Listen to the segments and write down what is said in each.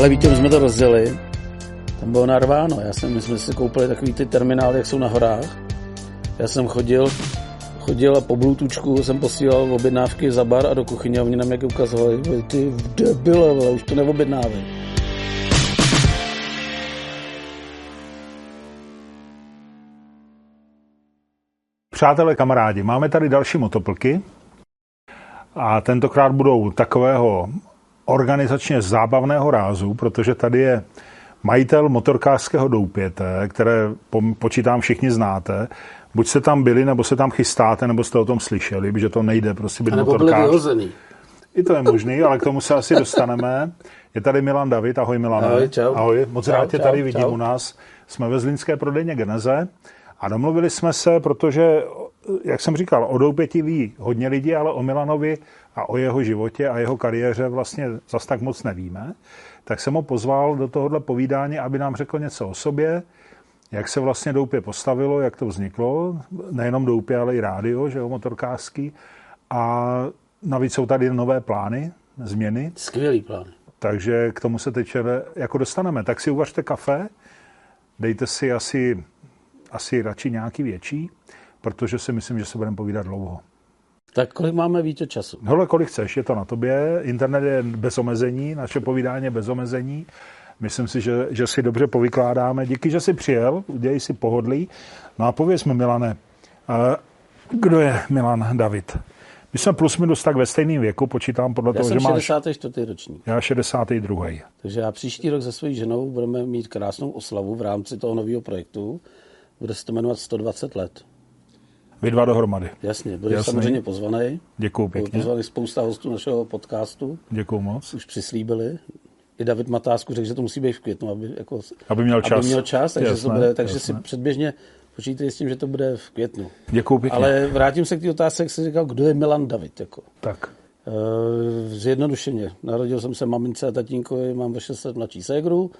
Ale víte, my jsme to rozdělili, tam bylo narváno. Já jsem, my jsme si koupili takový ty terminály, jak jsou na horách. Já jsem chodil, chodil a po bluetoothku jsem posílal objednávky za bar a do kuchyně a oni nám jak ukazovali, ty debile, vole, už to neobjednávej. Přátelé, kamarádi, máme tady další motoplky a tentokrát budou takového organizačně zábavného rázu, protože tady je majitel motorkářského doupěte, které počítám všichni znáte. Buď se tam byli, nebo se tam chystáte, nebo jste o tom slyšeli, že to nejde prostě být nebo motorkář. vyhozený. I to je možný, ale k tomu se asi dostaneme. Je tady Milan David, ahoj Milan. Ahoj, čau. Ahoj, moc čau, rád tě tady čau, vidím čau. u nás. Jsme ve Zlínské prodejně Geneze a domluvili jsme se, protože, jak jsem říkal, o Doupěti ví hodně lidí, ale o Milanovi a o jeho životě a jeho kariéře vlastně zas tak moc nevíme, tak jsem ho pozval do tohohle povídání, aby nám řekl něco o sobě, jak se vlastně Doupě postavilo, jak to vzniklo, nejenom Doupě, ale i rádio, že jo, motorkářský. A navíc jsou tady nové plány, změny. Skvělý plán. Takže k tomu se teď jako dostaneme. Tak si uvařte kafe, dejte si asi, asi radši nějaký větší, protože si myslím, že se budeme povídat dlouho. Tak kolik máme více času? Hele, kolik chceš, je to na tobě. Internet je bez omezení, naše povídání je bez omezení. Myslím si, že, že si dobře povykládáme. Díky, že jsi přijel, udělej si pohodlí. No a pověz mi, Milane, kdo je Milan David? My jsme plus minus tak ve stejném věku, počítám podle já toho, že máš... 64. ročník. Já 62. Takže já příští rok se svojí ženou budeme mít krásnou oslavu v rámci toho nového projektu. Bude se to jmenovat 120 let. Vy dva dohromady. Jasně, budeš samozřejmě pozvaný. Děkuju pěkně. Pozvaný spousta hostů našeho podcastu. Děkuju moc. Už přislíbili. I David Matásku řekl, že to musí být v květnu, aby, jako, aby měl čas. Aby měl čas, takže, jasné, to bude, takže jasné. si předběžně počítejte s tím, že to bude v květnu. Děkuju pěkně. Ale vrátím se k té otázce, jak jsi říkal, kdo je Milan David. Jako. Tak. Uh, zjednodušeně. Narodil jsem se mamince a tatínkovi, mám ve 6 let mladší ségru.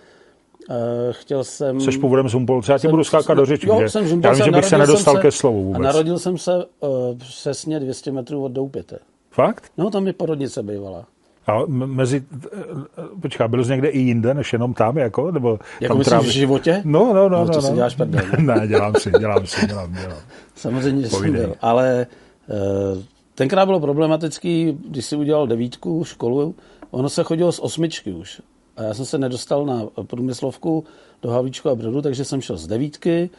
Uh, chtěl jsem... Jsi původem z Humpolce, já ti budu skákat do řeči. Jo, jsem já vím, že bych se nedostal se, ke slovu vůbec. A narodil jsem se uh, přesně 200 metrů od Doupěte. Fakt? No, tam je porodnice bývala. A mezi, počká, byl jsi někde i jinde, než jenom tam, jako? Nebo jako tam myslíš tráví... v životě? No, no, no. no, no to no. si děláš prdel, ne? ne, dělám si, dělám si, dělám, dělám. Samozřejmě, že jsem byl, ale uh, tenkrát bylo problematický, když si udělal devítku školu, ono se chodilo z osmičky už. A já jsem se nedostal na průmyslovku do Havlíčku a Brodu, takže jsem šel z devítky.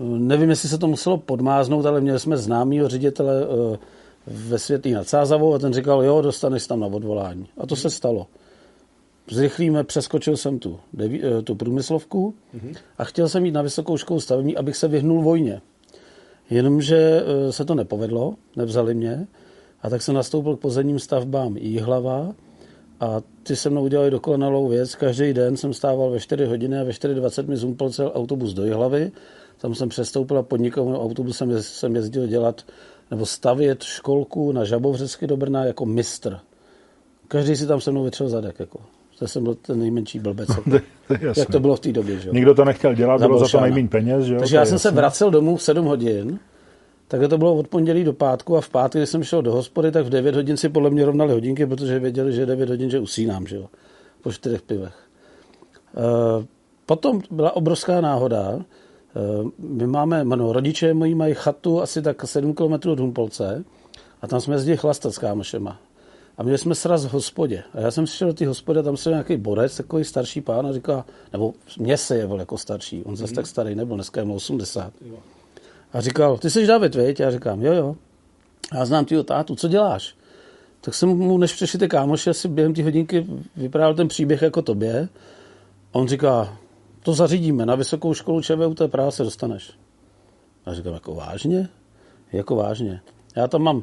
Nevím, jestli se to muselo podmáznout, ale měli jsme známýho ředitele eh, ve Světlý nad Sázavou a ten říkal, jo, dostaneš tam na odvolání. A to se stalo. Zrychlíme, přeskočil jsem tu, eh, tu průmyslovku a chtěl jsem jít na vysokou školu stavební, abych se vyhnul vojně. Jenomže eh, se to nepovedlo, nevzali mě a tak jsem nastoupil k pozemním stavbám Jihlava, a ty se mnou udělali dokonalou věc. Každý den jsem stával ve 4 hodiny a ve 4.20 mi zumpal cel autobus do Jihlavy. Tam jsem přestoupil a podnikovým autobusem jsem jezdil dělat nebo stavět školku na Žabovřesky do Brna jako mistr. Každý si tam se mnou vytřel zadek. Jako. To jsem byl ten nejmenší blbec. Jako. Jak to bylo v té době. Že? Nikdo to nechtěl dělat, bylo za to nejméně peněz. Že? Takže já jsem se vracel domů v 7 hodin Takhle to bylo od pondělí do pátku a v pátek, když jsem šel do hospody, tak v 9 hodin si podle mě rovnali hodinky, protože věděli, že 9 hodin, že usínám, že jo, po čtyřech pivech. E, potom byla obrovská náhoda. E, my máme, no, rodiče moji mají chatu asi tak 7 km od Humpolce a tam jsme jezdili chlastat s kámošema. A měli jsme sraz v hospodě. A já jsem šel do té hospody a tam se nějaký borec, takový starší pán a říká, nebo mě se jevil jako starší, on zase mm. tak starý nebyl, dneska je 80. Jo. A říkal, ty jsi David, viď? Já říkám, jo, jo. Já znám tvýho tátu, co děláš? Tak jsem mu, než přišli ty kámoši, asi během té hodinky vyprávěl ten příběh jako tobě. A on říká, to zařídíme, na vysokou školu ČVUT práva se dostaneš. A říkám, jako vážně? Jako vážně. Já tam mám,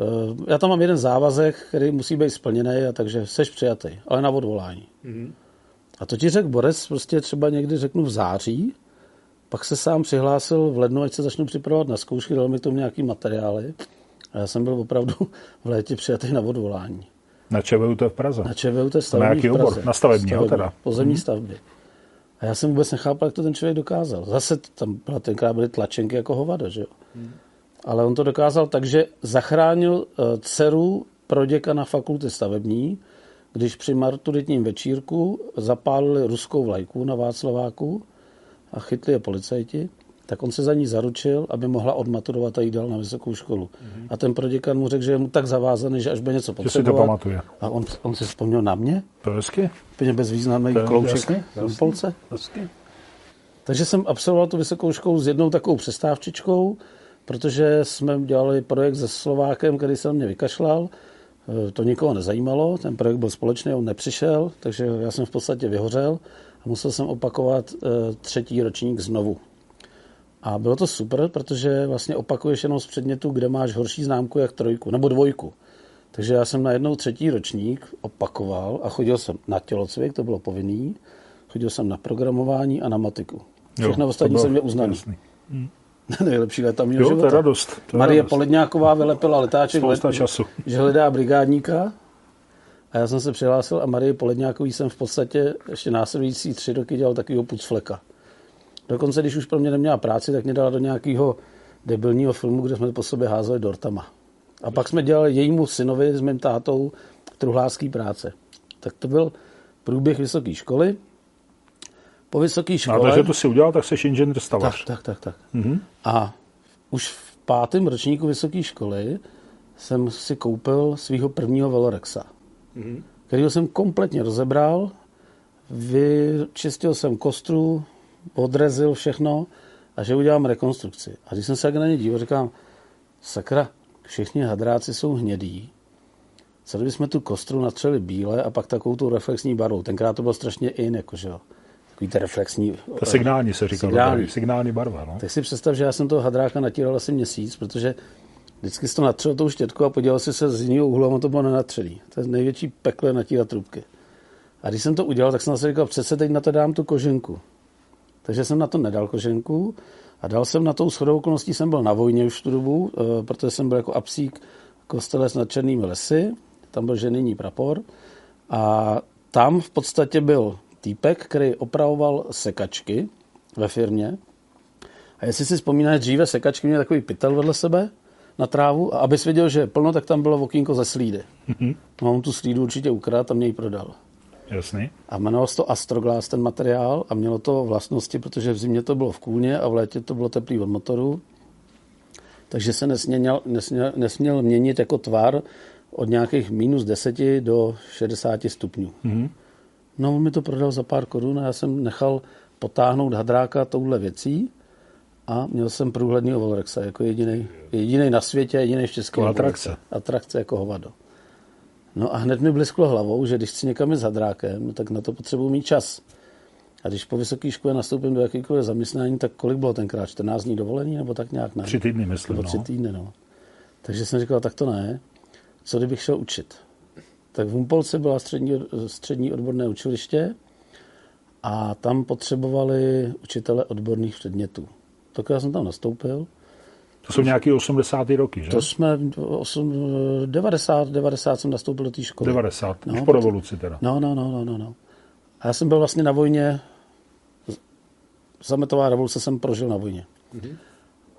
eh, já tam mám jeden závazek, který musí být splněný, a takže seš přijatý, ale na odvolání. Mm-hmm. A to ti řekl Borec prostě třeba někdy řeknu v září, pak se sám přihlásil v lednu, ať se začnu připravovat na zkoušky, dal mi k tomu nějaký materiály. A já jsem byl opravdu v létě přijatý na odvolání. Na ČVUT v Praze? Na ČVUT stavební na jaký obor? Na stavební, stavební teda? Pozemní hmm. stavby. A já jsem vůbec nechápal, jak to ten člověk dokázal. Zase tam byla, tenkrát byly tlačenky jako hovada, že jo. Hmm. Ale on to dokázal tak, že zachránil uh, dceru pro děka na fakulty stavební, když při maturitním večírku zapálili ruskou vlajku na Václaváku a chytli je policajti, tak on se za ní zaručil, aby mohla odmaturovat a jít dál na vysokou školu. Mm-hmm. A ten proděkan mu řekl, že je mu tak zavázaný, že až by něco potřeboval. Že si to pamatuje. A on, on si vzpomněl na mě? To hezky. Úplně bezvýznamný klouček v Polce. Jasný. Takže jsem absolvoval tu vysokou školu s jednou takovou přestávčičkou, protože jsme dělali projekt se Slovákem, který se na mě vykašlal. E, to nikoho nezajímalo, ten projekt byl společný, on nepřišel, takže já jsem v podstatě vyhořel musel jsem opakovat e, třetí ročník znovu. A bylo to super, protože vlastně opakuješ jenom z předmětu, kde máš horší známku jak trojku nebo dvojku. Takže já jsem najednou třetí ročník opakoval a chodil jsem na tělocvik, to bylo povinný, chodil jsem na programování a na matiku. Všechno jo, ostatní jsem měl uznaný. Hmm. Nejlepší léta mého jo, života. To je radost. To je Marie radost. Poledňáková vylepila letáček, let, času. že hledá brigádníka. A já jsem se přihlásil a Marie Poledňákový jsem v podstatě ještě následující tři roky dělal takového pucfleka. Dokonce, když už pro mě neměla práci, tak mě dala do nějakého debilního filmu, kde jsme po sobě házeli dortama. A pak jsme dělali jejímu synovi s mým tátou truhlářský práce. Tak to byl průběh vysoké školy. Po vysoké škole... No, takže to si udělal, tak jsi inženýr stavař. Tak, tak, tak. tak. Mm-hmm. A už v pátém ročníku vysoké školy jsem si koupil svého prvního Velorexa, mm-hmm. kterýho jsem kompletně rozebral, vyčistil jsem kostru, odrezil všechno a že udělám rekonstrukci. A když jsem se na ně díval, říkám, sakra, všichni hadráci jsou hnědí. Co kdybychom tu kostru natřeli bíle a pak takovou tu reflexní barvou. Tenkrát to bylo strašně in, jakože jo. Takový ty reflexní... To signální se říká. Signální. signální barva, no. Tak si představ, že já jsem toho hadráka natíral asi měsíc, protože vždycky jsi to natřel tou štětku a podíval si se z jiného úhlu a to bylo nenatřelý. To je největší peklo natírat trubky. A když jsem to udělal, tak jsem si říkal, přece teď na to dám tu koženku. Takže jsem na to nedal koženku a dal jsem na tou shodou okolností, jsem byl na vojně už tu dobu, eh, protože jsem byl jako apsík kostele nad Černými lesy, tam byl ženyní prapor a tam v podstatě byl týpek, který opravoval sekačky ve firmě. A jestli si vzpomínáš, dříve sekačky měly takový pytel vedle sebe na trávu a abys viděl, že je plno, tak tam bylo okýnko ze slídy. Mm-hmm. No, on tu slídu určitě ukradl a mě ji prodal. Jasný. A jmenovalo se to Astroglass, ten materiál, a mělo to vlastnosti, protože v zimě to bylo v kůlně a v létě to bylo teplý od motoru. Takže se nesměl, nesměl, nesměl měnit jako tvar od nějakých minus 10 do 60 stupňů. Mm-hmm. No, on mi to prodal za pár korun a já jsem nechal potáhnout hadráka touhle věcí a měl jsem průhledný Volrexa jako jediný, jediný na světě, jediný v České Atrakce. Atrakce jako hovado. No a hned mi blisklo hlavou, že když chci někam jít s hadrákem, no tak na to potřebuji mít čas. A když po vysoké škole nastoupím do jakýkoliv zaměstnání, tak kolik bylo tenkrát? 14 dní dovolení nebo tak nějak? Ne? Tři týdny, myslím. Nebo tři no. týdny, no. Takže jsem říkal, tak to ne. Co kdybych šel učit? Tak v Umpolce byla střední, střední odborné učiliště a tam potřebovali učitele odborných předmětů. Tak já jsem tam nastoupil to jsou nějaké 80. roky, že? To jsme 8, 90, 90 jsem nastoupil do té školy. 90, no, už po revoluci teda. No, no, no, no, no, no. A já jsem byl vlastně na vojně, zametová revoluce jsem prožil na vojně. Mm-hmm.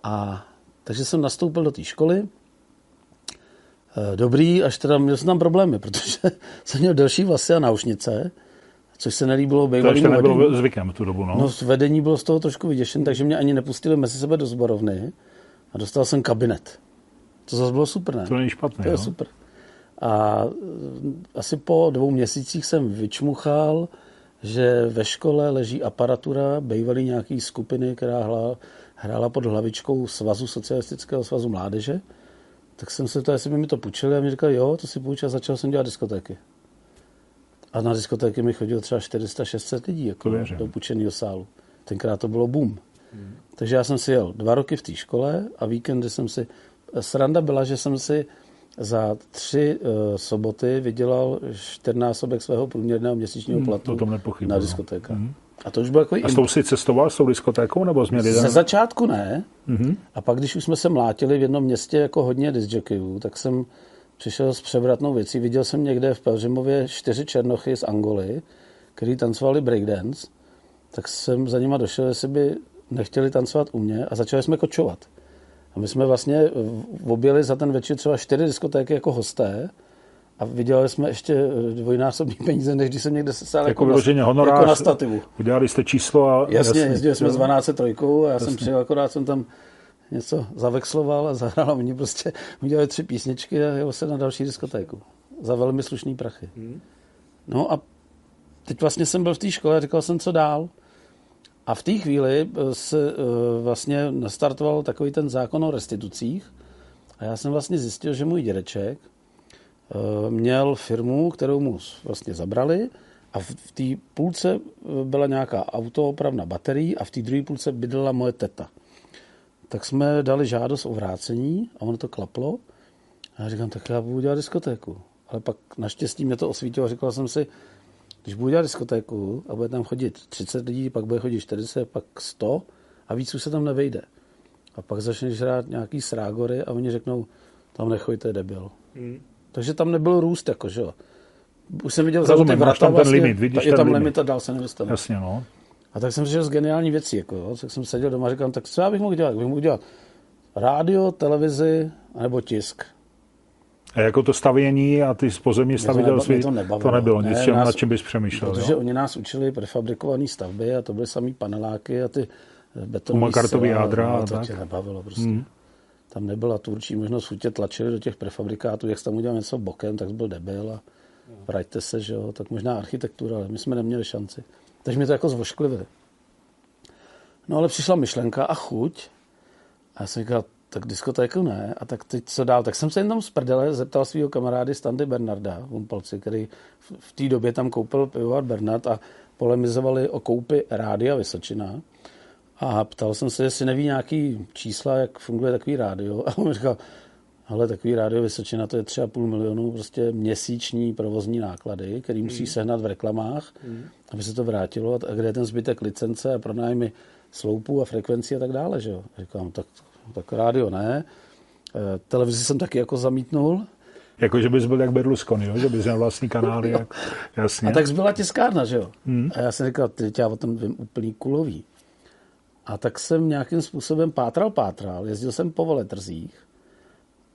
A takže jsem nastoupil do té školy. Eh, dobrý, až teda měl jsem tam problémy, protože jsem měl delší vlasy a náušnice, což se nelíbilo bývalým To ještě nebylo vedení. zvykem tu dobu, no. No, vedení bylo z toho trošku vyděšen, takže mě ani nepustili mezi sebe do zborovny a dostal jsem kabinet. To zase bylo super, ne? To není špatné, To je jo? super. A e, asi po dvou měsících jsem vyčmuchal, že ve škole leží aparatura bývalý nějaký skupiny, která hla, hrála pod hlavičkou Svazu socialistického svazu mládeže. Tak jsem se to, jestli by mi to půjčili a mi říkal, jo, to si půjč a začal jsem dělat diskotéky. A na diskotéky mi chodilo třeba 400-600 lidí jako do půjčeného sálu. Tenkrát to bylo boom. Hmm. Takže já jsem si jel dva roky v té škole a víkendy jsem si... Sranda byla, že jsem si za tři uh, soboty vydělal čtyřnásobek svého průměrného měsíčního hmm, platu hmm, na no. diskotéka. Hmm. A to už bylo jako... A s tou si cestoval s tou diskotékou, nebo jsi měl? Ze začátku ne. Mm-hmm. A pak, když už jsme se mlátili v jednom městě jako hodně discjockeyů, tak jsem přišel s převratnou věcí. Viděl jsem někde v Pelřimově čtyři černochy z Angoly, který tancovali breakdance, tak jsem za nima došel, jestli by nechtěli tancovat u mě a začali jsme kočovat. A my jsme vlastně objeli za ten večer třeba čtyři diskotéky jako hosté a vydělali jsme ještě eh, dvojnásobný peníze, než když jsem někde sesál jako, jako, na, honorář, jako na stativu. Udělali jste číslo a... Jasně, jasně jezdili jsme z 12 a já jasně. jsem přijel, akorát jsem tam něco zavexloval a zahrál a oni prostě udělali tři písničky a jel se na další diskotéku. Za velmi slušný prachy. Hmm. No a teď vlastně jsem byl v té škole a říkal jsem, co dál. A v té chvíli eh, se uh, vlastně nastartoval takový ten zákon o restitucích a já jsem vlastně zjistil, že můj dědeček uh, měl firmu, kterou mu vlastně zabrali a v, v té půlce byla nějaká autoopravna baterií a v té druhé půlce bydlela moje teta. Tak jsme dali žádost o vrácení a ono to klaplo. A já říkám, tak já budu dělat diskotéku. Ale pak naštěstí mě to osvítilo a říkal jsem si, když budu dělat diskotéku a bude tam chodit 30 lidí, pak bude chodit 40, pak 100 a víc už se tam nevejde. A pak začneš hrát nějaký srágory a oni řeknou, tam nechoďte, debil. Hmm. Takže tam nebyl růst, jako, že jo. Už jsem viděl za ty vrata, tam vlastně, ten limit, vidíš je tam limit. limit a dál se nevystavit. Jasně, no. A tak jsem přišel z geniální věcí, jako, jo. tak jsem seděl doma a říkám, tak co já bych mohl dělat? Bych mohl dělat rádio, televizi, nebo tisk. A jako to stavění a ty pozemní stavitelství, to, to nebylo nic, ne, nás, nad čím bys přemýšlel. Protože jo? oni nás učili prefabrikované stavby a to byly samý paneláky a ty betonové kartový jádra. A to tak. tě nebavilo prostě. Hmm. Tam nebyla tvůrčí možnost, tě tlačili do těch prefabrikátů, jak jsi tam udělal něco bokem, tak byl debil a vraťte se, že jo, tak možná architektura, ale my jsme neměli šanci. Takže mi to jako zvošklivili. No ale přišla myšlenka a chuť a já jsem říkal, tak diskotéku ne. A tak teď co dál? Tak jsem se jenom z prdele zeptal svého kamarády Standy Bernarda v Umpalci, který v té době tam koupil pivovar Bernard a polemizovali o koupi Rádia Vysočina. A ptal jsem se, jestli neví nějaký čísla, jak funguje takový rádio. A on říkal, ale takový rádio Vysočina, to je 3,5 milionů prostě měsíční provozní náklady, který musí mm. sehnat v reklamách, mm. aby se to vrátilo. A kde je ten zbytek licence a pronájmy sloupů a frekvencí a tak dále. Že jo? Říkám, tak tak rádio ne. Eh, televizi jsem taky jako zamítnul. Jako, že bys byl jak Berlusconi, jo? že bys měl vlastní kanály. Jak... Jasně. A tak byla tiskárna, že jo. Hmm. A já jsem říkal, teď já o tom vím úplný kulový. A tak jsem nějakým způsobem pátral, pátral, jezdil jsem po veletrzích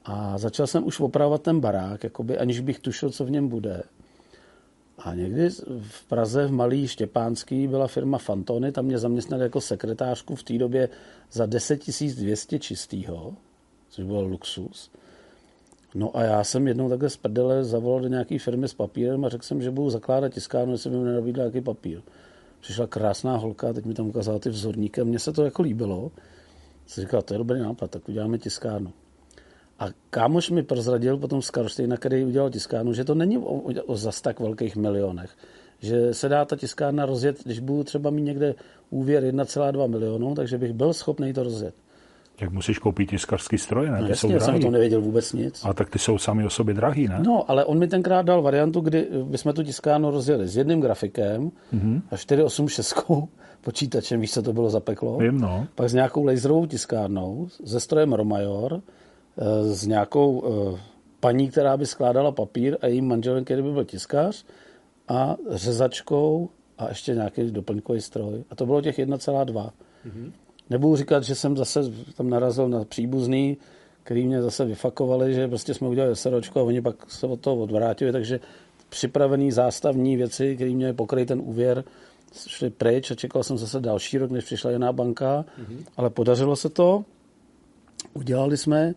a začal jsem už opravovat ten barák, jakoby, aniž bych tušil, co v něm bude. A někdy v Praze v Malý Štěpánský byla firma Fantony, tam mě zaměstnali jako sekretářku v té době za 10 200 čistýho, což byl luxus. No a já jsem jednou takhle z prdele zavolal do nějaké firmy s papírem a řekl jsem, že budu zakládat tiskárnu, jestli mi nenabídl nějaký papír. Přišla krásná holka, teď mi tam ukázala ty vzorníky a mně se to jako líbilo. Jsem říkal, to je dobrý nápad, tak uděláme tiskárnu. A kámoš mi prozradil potom z Karlštejna, který udělal tiskárnu, že to není o, o zas tak velkých milionech. Že se dá ta tiskárna rozjet, když budu třeba mít někde úvěr 1,2 milionu, takže bych byl schopný to rozjet. Jak musíš koupit tiskařský stroje, ne? No, jasně, jsem to nevěděl vůbec nic. A tak ty jsou sami o sobě drahý, ne? No, ale on mi tenkrát dal variantu, kdy bychom tu tiskárnu rozjeli s jedným grafikem mm-hmm. a 486 počítačem, víš, co to bylo za peklo? Vím, no. Pak s nějakou laserovou tiskárnou, se strojem Romajor, Eh, s nějakou eh, paní, která by skládala papír a jejím manželem, který by byl tiskář a řezačkou a ještě nějaký doplňkový stroj. A to bylo těch 1,2. Mm-hmm. Nebudu říkat, že jsem zase tam narazil na příbuzný, který mě zase vyfakovali, že prostě jsme udělali SROčko a oni pak se od toho odvrátili, takže připravený zástavní věci, které mě pokryjí ten úvěr, šli pryč a čekal jsem zase další rok, než přišla jiná banka, mm-hmm. ale podařilo se to. Udělali jsme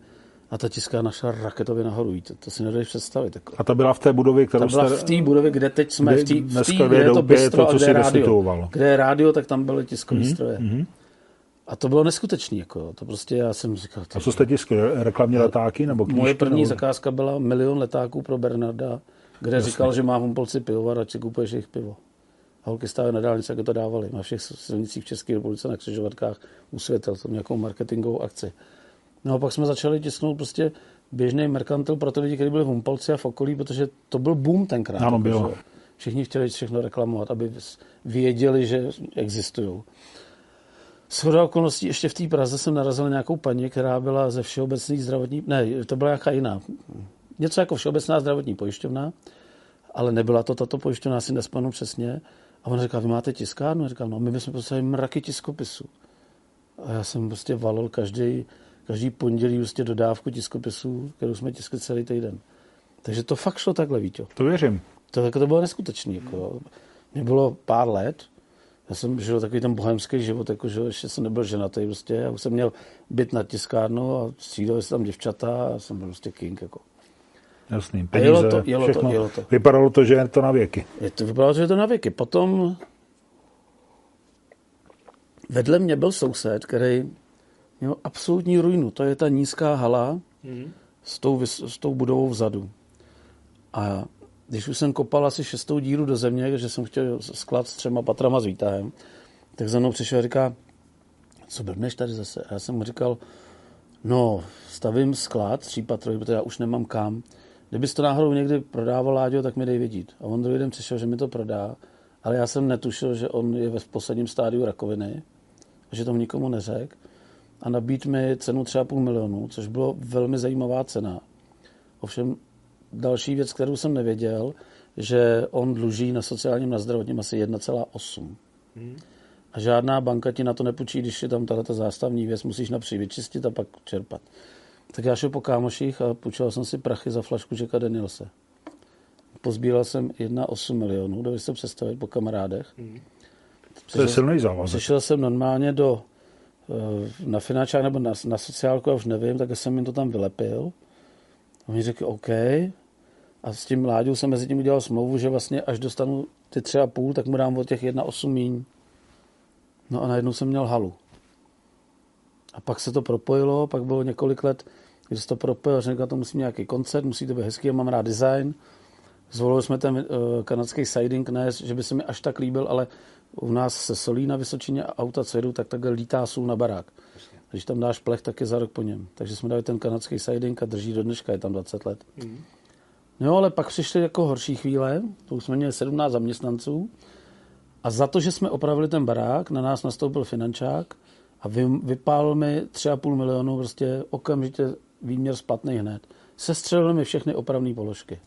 a ta tiskárna šla raketově nahoru. To, to si nedojdeš představit. Jako. A ta byla v té budově, kterou ta byla jste... v té budově, kde teď jsme, kde, v té, v tý, kde je to bistro to, co a kde je rádio. Kde je rádio, tak tam byly tiskové mm-hmm. stroje. Mm-hmm. A to bylo neskutečné. Jako. To prostě já jsem říkal... A co jste tiskli? Reklamní letáky nebo knížky? Moje první nebo... zakázka byla milion letáků pro Bernarda, kde Jasně. říkal, že má v Humpolci pivovar a si kupuješ jejich pivo. A holky stále na dálnici, jak to dávali. Na všech silnicích v České republice, na křižovatkách u světel, tam nějakou marketingovou akci. No a pak jsme začali tisknout prostě běžný merkantil pro ty lidi, kteří byli v Humpolci a v okolí, protože to byl boom tenkrát. Ano, bylo. Všichni chtěli všechno reklamovat, aby věděli, že existují. Shoda okolností ještě v té Praze jsem narazil nějakou paní, která byla ze všeobecných zdravotní... Ne, to byla nějaká jiná. Něco jako všeobecná zdravotní pojišťovna, ale nebyla to tato pojišťovna, asi nespomenu přesně. A ona říká, vy máte tiskárnu? A říkám, no my bychom potřebovali mraky tiskopisů. A já jsem prostě valil každý každý pondělí prostě dodávku tiskopisů, kterou jsme tiskli celý týden. Takže to fakt šlo takhle, Víťo. To věřím. To, jako to bylo neskutečné. Jako. Mě bylo pár let, já jsem žil takový ten bohemský život, jako, že ještě jsem nebyl ženatý, prostě, já už jsem měl byt na tiskárnu a střídali se tam děvčata a jsem byl prostě king. Jako. Jasný, peníze, jelo to, jelo všechno. to, jelo to. Vypadalo to, že je to na věky. Je to, vypadalo, že je to na věky. Potom vedle mě byl soused, který měl absolutní ruinu. To je ta nízká hala mm. s, tou, s tou budovou vzadu. A když už jsem kopal asi šestou díru do země, že jsem chtěl sklad s třema patrama s výtahem, tak za mnou přišel a říká, co blbneš tady zase? A já jsem mu říkal, no, stavím sklad třípatrový, protože já už nemám kam. Kdybys to náhodou někdy prodával, Láďo, tak mi dej vědět. A on druhý den přišel, že mi to prodá, ale já jsem netušil, že on je ve posledním stádiu rakoviny, že to nikomu neřekl a nabít mi cenu třeba půl milionu, což bylo velmi zajímavá cena. Ovšem další věc, kterou jsem nevěděl, že on dluží na sociálním na zdravotním asi 1,8. Hmm. A žádná banka ti na to nepůjčí, když je tam tato zástavní věc, musíš napřít vyčistit a pak čerpat. Tak já šel po kámoších a půjčoval jsem si prachy za flašku Jacka Danielse. Pozbíral jsem 1,8 milionů, dovedli se představit po kamarádech. Hmm. To je silný závazek. Přišel jsem normálně do, na finančák nebo na, na sociálku, já už nevím, tak jsem jim to tam vylepil. A oni řekli OK. A s tím Láďou jsem mezi tím udělal smlouvu, že vlastně až dostanu ty tři a půl, tak mu dám od těch jedna osm míň. No a najednou jsem měl halu. A pak se to propojilo, pak bylo několik let, když se to propojilo, řekl, to musí nějaký koncert, musí to být hezký, já mám rád design. Zvolili jsme ten uh, kanadský siding, ne, že by se mi až tak líbil, ale u nás se solí na Vysočině a auta, co jedu, tak takhle lítá sůl na barák. Když tam dáš plech, tak je za rok po něm. Takže jsme dali ten kanadský siding a drží do dneška, je tam 20 let. Mm. No ale pak přišly jako horší chvíle, to už jsme měli 17 zaměstnanců a za to, že jsme opravili ten barák, na nás nastoupil finančák a vy, vypálil mi 3,5 milionu prostě okamžitě výměr splatný hned. Sestřelil mi všechny opravné položky.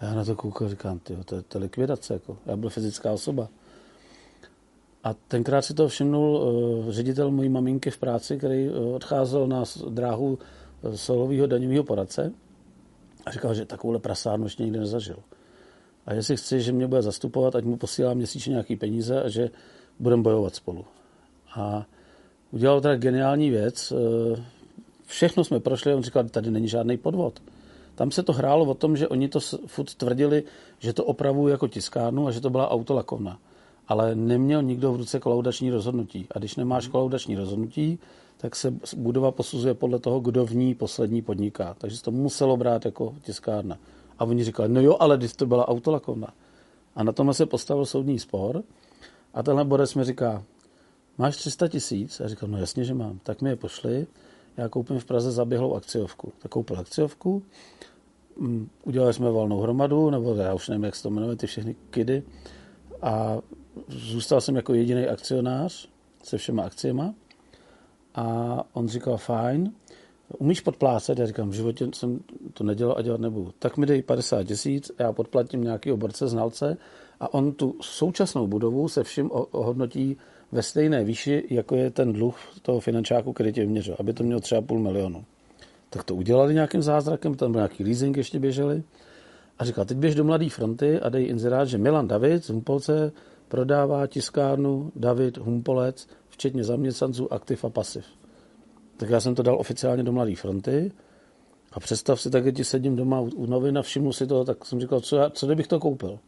Já na to koukal, říkám, tyjo, to, je, to je likvidace. Jako. Já byl fyzická osoba. A tenkrát si to všimnul uh, ředitel mojí maminky v práci, který uh, odcházel na dráhu uh, solového daňového poradce a říkal, že takovouhle prasárnu ještě nikdy nezažil. A jestli chci, že mě bude zastupovat, ať mu posílá měsíčně nějaký peníze a že budeme bojovat spolu. A udělal teda geniální věc. Všechno jsme prošli, on říkal, tady není žádný podvod. Tam se to hrálo o tom, že oni to furt tvrdili, že to opravují jako tiskárnu a že to byla autolakovna ale neměl nikdo v ruce kolaudační rozhodnutí. A když nemáš kolaudační rozhodnutí, tak se budova posuzuje podle toho, kdo v ní poslední podniká. Takže se to muselo brát jako tiskárna. A oni říkali, no jo, ale když to byla autolakovna. A na tom se postavil soudní spor a tenhle Borec mi říká, máš 300 tisíc? A říkám, no jasně, že mám. Tak mi je pošli, já koupím v Praze zaběhlou akciovku. Tak koupil akciovku, mm, udělali jsme valnou hromadu, nebo já už nevím, jak se to jmenuje, ty všechny kidy. A zůstal jsem jako jediný akcionář se všema akciema a on říkal, fajn, umíš podplácet? Já říkám, v životě jsem to nedělal a dělat nebudu. Tak mi dej 50 tisíc, já podplatím nějaký oborce, znalce a on tu současnou budovu se vším ohodnotí ve stejné výši, jako je ten dluh toho finančáku, který tě vyměřil, aby to mělo třeba půl milionu. Tak to udělali nějakým zázrakem, tam byl nějaký leasing ještě běželi. A říkal, teď běž do Mladé fronty a dej inzerát, že Milan David z Humpolce prodává tiskárnu David Humpolec, včetně zaměstnanců, aktiv a pasiv. Tak já jsem to dal oficiálně do Mladé fronty a představ si, tak ti sedím doma u novin a všimnu si to, tak jsem říkal, co, já, co kdybych to koupil.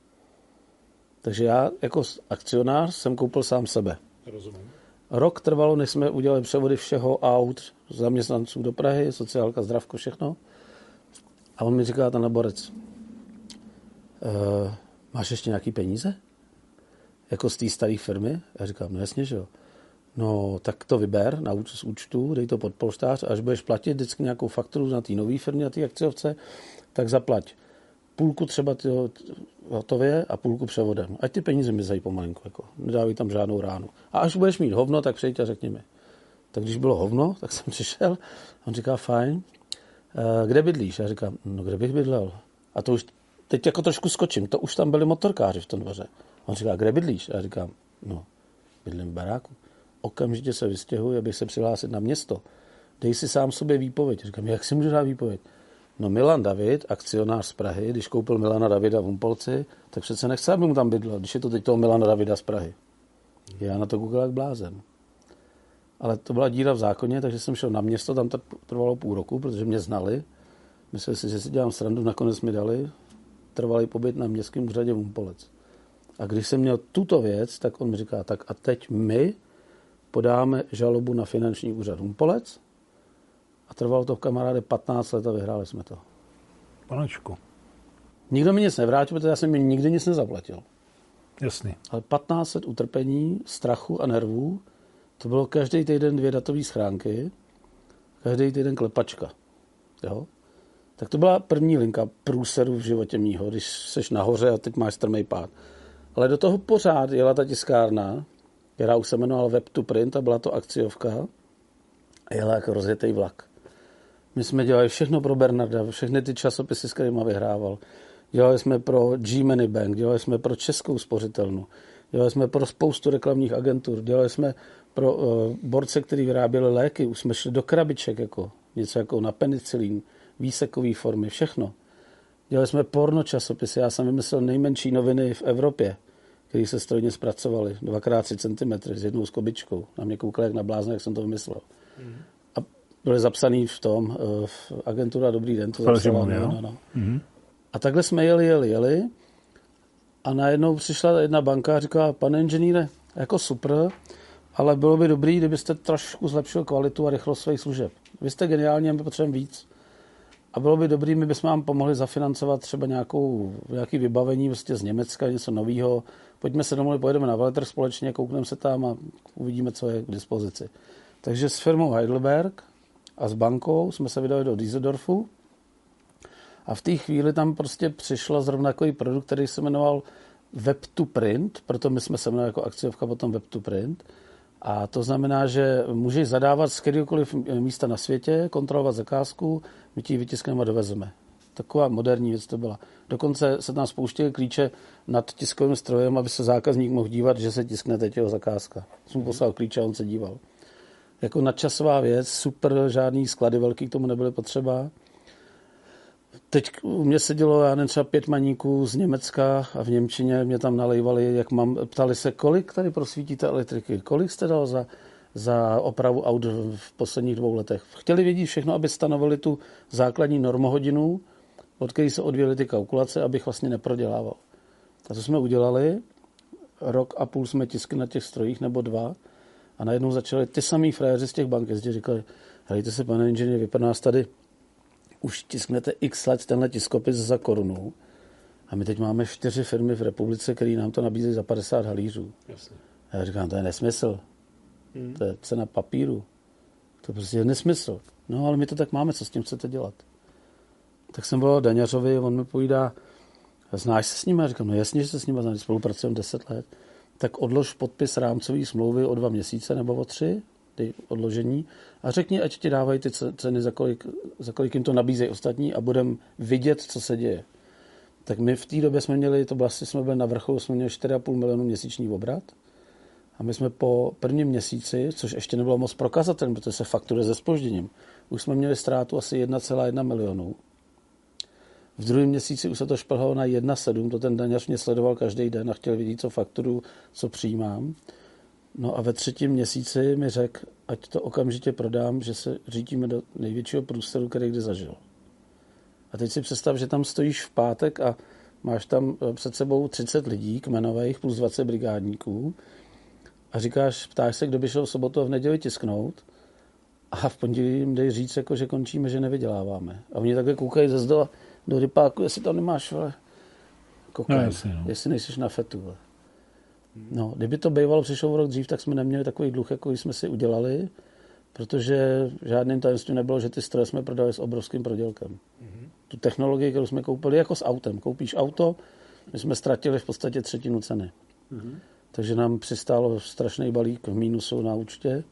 Takže já jako akcionář jsem koupil sám sebe. Rozumím. Rok trvalo, než jsme udělali převody všeho aut, zaměstnanců do Prahy, sociálka, zdravko, všechno. A on mi říká, ten laborec, e, máš ještě nějaký peníze? Jako z té staré firmy? Já říkám, no jasně, že jo. No, tak to vyber na z účtu, dej to pod polštář, až budeš platit vždycky nějakou fakturu na té nové firmě, na té akciovce, tak zaplať půlku třeba ty hotově a půlku převodem. Ať ty peníze mi zají pomalinku, jako. nedávají tam žádnou ránu. A až budeš mít hovno, tak přijď a řekni mi. Tak když bylo hovno, tak jsem přišel a on říká, fajn, eh, kde bydlíš? Já říkám, no kde bych bydlel? A to už, teď jako trošku skočím, to už tam byli motorkáři v tom dvoře. On říká, kde bydlíš? A já říkám, no, bydlím v baráku. Okamžitě se vystěhuji, abych se přihlásit na město. Dej si sám sobě výpověď. Říkám, jak si můžu dát výpověď? No Milan David, akcionář z Prahy, když koupil Milana Davida v Umpolci, tak přece nechce, aby mu tam bydlel, když je to teď toho Milana Davida z Prahy. Já na to koukal jak blázen. Ale to byla díra v zákoně, takže jsem šel na město, tam to trvalo půl roku, protože mě znali. Mysleli si, že si dělám srandu, nakonec mi dali trvalý pobyt na městském úřadě v Umpolec. A když jsem měl tuto věc, tak on mi říká, tak a teď my podáme žalobu na finanční úřad Umpolec a trvalo to v kamaráde 15 let a vyhráli jsme to. Panečku. Nikdo mi nic nevrátil, protože já jsem mi nikdy nic nezaplatil. Jasný. Ale 15 let utrpení, strachu a nervů, to bylo každý týden dvě datové schránky, každý týden klepačka. Jo? Tak to byla první linka průseru v životě mýho, když seš nahoře a teď máš strmej pád. Ale do toho pořád jela ta tiskárna, která už se jmenovala Web to Print a byla to akciovka a jela jako rozjetý vlak. My jsme dělali všechno pro Bernarda, všechny ty časopisy, s kterými vyhrával. Dělali jsme pro G-Money Bank, dělali jsme pro Českou spořitelnu, dělali jsme pro spoustu reklamních agentur, dělali jsme pro uh, borce, který vyráběli léky, už jsme šli do krabiček, jako něco jako na penicilín, výsekové formy, všechno. Dělali jsme porno časopisy, já jsem vymyslel nejmenší noviny v Evropě, které se strojně zpracovaly, 2x3 cm s jednou skobičkou. Na mě koukali jak na blázna, jak jsem to vymyslel. Mm. A byly zapsaný v tom, eh, v agentura Dobrý den, to zapsala. No, no, no. Mm. A takhle jsme jeli, jeli, jeli. A najednou přišla jedna banka a říkala, pane inženýre, jako super, ale bylo by dobrý, kdybyste trošku zlepšil kvalitu a rychlost svých služeb. Vy jste geniální, my potřebujeme víc. A bylo by dobrý, my bychom vám pomohli zafinancovat třeba nějakou, nějaký vybavení prostě z Německa, něco nového. Pojďme se domluvit, pojedeme na veletrh společně, koukneme se tam a uvidíme, co je k dispozici. Takže s firmou Heidelberg a s bankou jsme se vydali do Düsseldorfu a v té chvíli tam prostě přišla zrovna takový produkt, který se jmenoval Web to Print, proto my jsme se jmenovali jako akciovka potom Web to Print. A to znamená, že můžeš zadávat z kteréhokoliv místa na světě, kontrolovat zakázku, my ti ji vytiskneme a dovezeme. Taková moderní věc to byla. Dokonce se tam spouštěly klíče nad tiskovým strojem, aby se zákazník mohl dívat, že se tiskne teď jeho zakázka. Jsem poslal klíče a on se díval. Jako nadčasová věc, super, žádný sklady velký k tomu nebyly potřeba. Teď u mě sedělo, já nevím, třeba pět maníků z Německa a v Němčině mě tam nalejvali, jak mám, ptali se, kolik tady prosvítíte elektriky, kolik jste dal za, za opravu aut v posledních dvou letech. Chtěli vědět všechno, aby stanovili tu základní normohodinu, od které se odvíjely ty kalkulace, abych vlastně neprodělával. A to jsme udělali. Rok a půl jsme tiskli na těch strojích, nebo dva. A najednou začali ty samý fréři z těch bank jezdit, říkali, hejte se, pane inženýr, vy nás tady už tisknete x let tenhle tiskopis za korunu a my teď máme čtyři firmy v republice, které nám to nabízejí za 50 halířů. Jasně. A já říkám, to je nesmysl. Hmm. To je cena papíru. To prostě je nesmysl. No, ale my to tak máme, co s tím chcete dělat? Tak jsem byl Daňařovi, on mi povídá, znáš se s nimi? Já říkám, no jasně, že se s nimi znám, spolupracujeme 10 let. Tak odlož podpis rámcové smlouvy o dva měsíce nebo o tři, ty odložení, a řekni, ať ti dávají ty ceny, za kolik, za kolik jim to nabízejí ostatní a budeme vidět, co se děje. Tak my v té době jsme měli, to vlastně jsme byli na vrcholu, jsme měli 4,5 milionu měsíční obrat. A my jsme po prvním měsíci, což ještě nebylo moc prokazatelné, protože se fakturuje se spožděním, už jsme měli ztrátu asi 1,1 milionu. V druhém měsíci už se to šplhalo na 1,7, to ten daňař mě sledoval každý den a chtěl vidět, co fakturu, co přijímám. No a ve třetím měsíci mi řekl, ať to okamžitě prodám, že se řídíme do největšího průsteru, který kdy zažil. A teď si představ, že tam stojíš v pátek a máš tam eh, před sebou 30 lidí kmenových plus 20 brigádníků a říkáš, ptáš se, kdo by šel v sobotu a v neděli tisknout a v pondělí jim dej říct, jako, že končíme, že nevyděláváme. A oni takhle koukají ze zdola do rypáku, jestli tam nemáš, ale kokain, no, jasně, no. jestli nejsiš na fetu. Ale. No, kdyby to bývalo přišlo rok dřív, tak jsme neměli takový dluh, jako jsme si udělali, protože žádným tajemstvím nebylo, že ty stroje jsme prodali s obrovským prodělkem. Mm-hmm. Tu technologii, kterou jsme koupili, jako s autem. Koupíš auto, my jsme ztratili v podstatě třetinu ceny. Mm-hmm. Takže nám přistálo strašný balík v mínusu na účtě.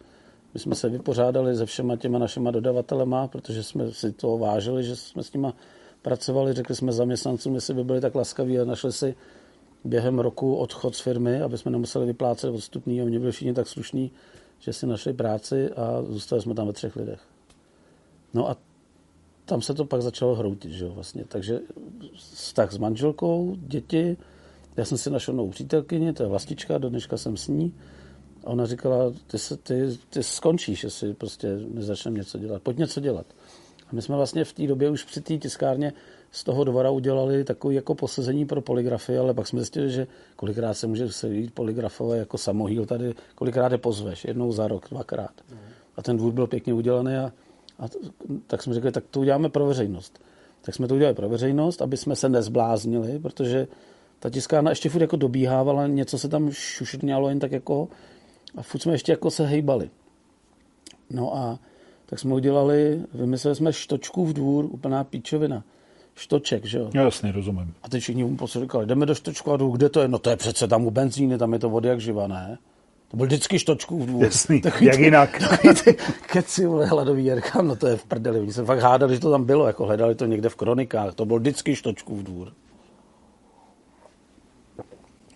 My jsme se vypořádali se všema těma našima dodavatelema, protože jsme si to vážili, že jsme s nima pracovali. Řekli jsme zaměstnancům, jestli by byli tak laskaví a našli si během roku odchod z firmy, aby jsme nemuseli vyplácet odstupný a oni byli všichni tak slušní, že si našli práci a zůstali jsme tam ve třech lidech. No a tam se to pak začalo hroutit, že jo, vlastně. Takže vztah s manželkou, děti, já jsem si našel novou přítelkyni, to je vlastička, do dneška jsem s ní. A ona říkala, ty, se, ty, ty skončíš, jestli prostě nezačneme něco dělat. Pojď něco dělat. A my jsme vlastně v té době už při té tiskárně z toho dvora udělali takový jako posezení pro poligrafy, ale pak jsme zjistili, že kolikrát se může sejít poligrafové jako samohýl tady, kolikrát je pozveš, jednou za rok, dvakrát. A ten dvůr byl pěkně udělaný a, a tak jsme řekli, tak to uděláme pro veřejnost. Tak jsme to udělali pro veřejnost, aby jsme se nezbláznili, protože ta tiskárna ještě furt jako dobíhávala, něco se tam šušrňalo jen tak jako a furt jsme ještě jako se hejbali. No a tak jsme udělali, vymysleli jsme štočku v dvůr, úplná píčovina. Štoček, že jo? Jasně, rozumím. A teď všichni mu prostě říkali, jdeme do štočku a kde to je? No to je přece tam u benzíny, tam je to vody jak živa, ne? To byl vždycky štočku v dvůr. Jasný, takový jak ty, jinak. Takový ty keci, vole, hladový jerkám, no to je v prdeli. Oni se fakt hádali, že to tam bylo, jako hledali to někde v kronikách. To byl vždycky štočku v dvůr.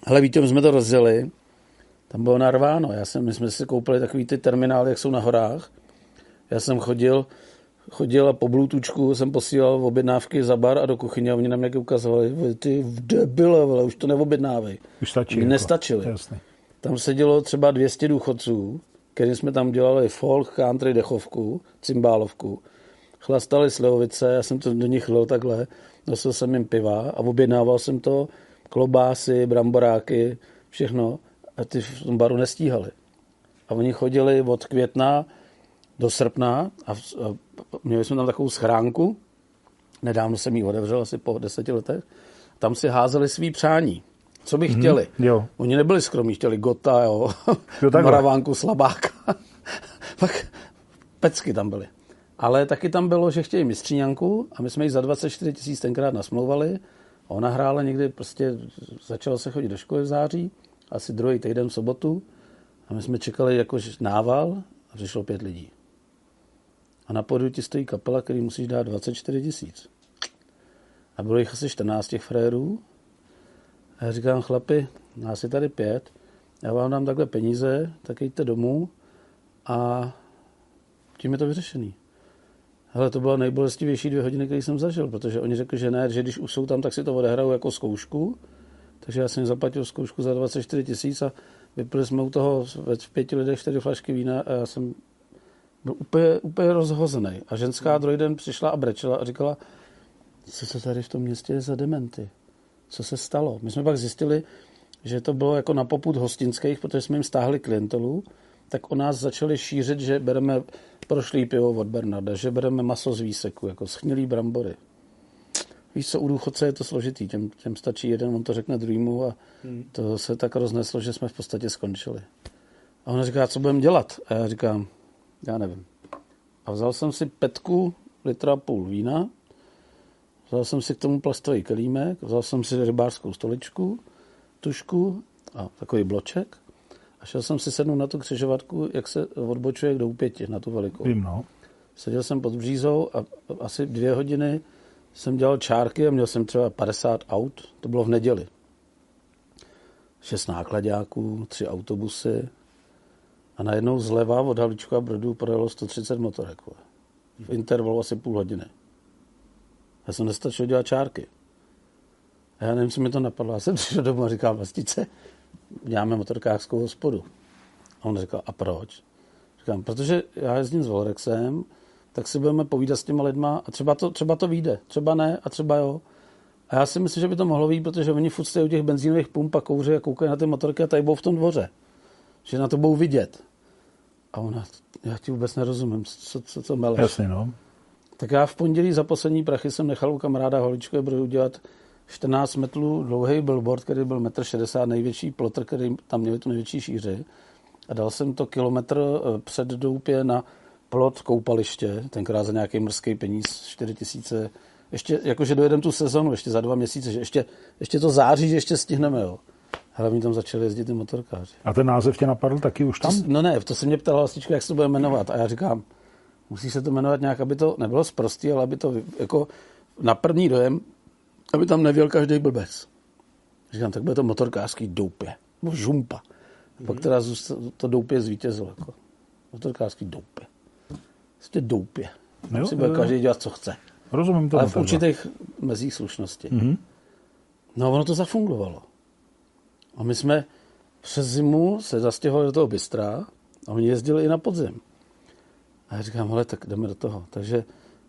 Hele, víte, jsme to rozdělili. Tam bylo narváno. Já jsem, my jsme si koupili takový ty terminály, jak jsou na horách. Já jsem chodil, chodil a po bluetoothku jsem posílal objednávky za bar a do kuchyně a oni nám nějaké ukazovali, ty debile, vole, už to neobjednávej. Už stačí. Jako. Nestačili. Jasný. Tam sedělo třeba 200 důchodců, kterým jsme tam dělali folk, country, dechovku, cymbálovku. Chlastali slivovice, já jsem to do nich lil takhle, nosil jsem jim piva a objednával jsem to, klobásy, bramboráky, všechno. A ty v tom baru nestíhali. A oni chodili od května do srpna a, a měli jsme tam takovou schránku, nedávno jsem ji otevřel, asi po deseti letech, tam si házeli svý přání. Co by chtěli. Mm, jo. Oni nebyli skromní, chtěli Gota, jo, jo Moravánku, Slabáka. Pak pecky tam byly. Ale taky tam bylo, že chtěli mistříňanku a my jsme ji za 24 tisíc tenkrát nasmlouvali. Ona hrála někdy, prostě začala se chodit do školy v září, asi druhý týden v sobotu. A my jsme čekali jako nával a přišlo pět lidí. A na podu ti stojí kapela, který musíš dát 24 tisíc. A bylo jich asi 14 těch frérů. A já říkám, chlapi, nás je tady pět, já vám dám takhle peníze, tak jděte domů a tím je to vyřešený. Hele, to bylo nejbolestivější dvě hodiny, které jsem zažil, protože oni řekli, že ne, že když už jsou tam, tak si to odehrajou jako zkoušku. Takže já jsem zaplatil zkoušku za 24 tisíc a vypili jsme u toho ve pěti lidech čtyři flašky vína a já jsem byl úplně, úplně rozhozený. A ženská hmm. druhý den přišla a brečela a říkala, co se tady v tom městě je za dementy? Co se stalo? My jsme pak zjistili, že to bylo jako na poput hostinských, protože jsme jim stáhli klientelu, tak o nás začali šířit, že bereme prošlý pivo od Bernarda, že bereme maso z výseku, jako schnilý brambory. Víš co, u důchodce je to složitý, těm, těm stačí jeden, on to řekne druhýmu a hmm. to se tak rozneslo, že jsme v podstatě skončili. A ona říká, co budeme dělat? A já říkám, já nevím. A vzal jsem si petku litra půl vína, vzal jsem si k tomu plastový kelímek, vzal jsem si rybářskou stoličku, tušku a takový bloček a šel jsem si sednout na tu křižovatku, jak se odbočuje k doupěti, na tu velikou. Vím, no. Seděl jsem pod břízou a asi dvě hodiny jsem dělal čárky a měl jsem třeba 50 aut, to bylo v neděli. Šest nákladáků, tři autobusy, a najednou zleva od Havlíčku a Brodu projelo 130 motorek. V intervalu asi půl hodiny. Já jsem nestačil dělat čárky. A já nevím, co mi to napadlo. Já jsem přišel domů a říkal, vlastice, děláme motorkářskou hospodu. A on říkal, a proč? Říkám, protože já jezdím s Volrexem, tak si budeme povídat s těma lidma a třeba to, třeba to vyjde, třeba ne a třeba jo. A já si myslím, že by to mohlo být, protože oni furt u těch benzínových pump a kouří a koukají na ty motorky a tady budou v tom dvoře. Že na to budou vidět. A ona, já ti vůbec nerozumím, co, co to meleš. Jasně, no. Tak já v pondělí za poslední prachy jsem nechal u kamaráda Holičko budu udělat 14 metrů dlouhý billboard, který byl 1,60 m, největší plotr, který tam měl tu největší šíři. A dal jsem to kilometr eh, před doupě na plot koupaliště, tenkrát za nějaký mrzký peníz, 4 tisíce. Ještě, jakože dojedeme tu sezonu, ještě za dva měsíce, že ještě, ještě to září, že ještě stihneme, jo. Hlavně tam začali jezdit ty motorkáři. A ten název tě napadl taky už tam? To, no ne, to se mě ptala vlastička, jak se to bude jmenovat. A já říkám, musí se to jmenovat nějak, aby to nebylo zprostý, ale aby to jako na první dojem, aby tam nevěl každý blbec. Říkám, tak bude to motorkářský doupě. Nebo žumpa. Mm-hmm. Pak teda to doupě zvítězilo. Jako. Motorkářský doupě. Prostě doupě. No, si bude každý dělat, co chce. Rozumím to. Ale v určitých mezích slušnosti. Mm-hmm. No a ono to zafungovalo. A my jsme přes zimu se zastěhovali do toho bystra a oni jezdili i na podzim. A já říkám, hele, tak jdeme do toho. Takže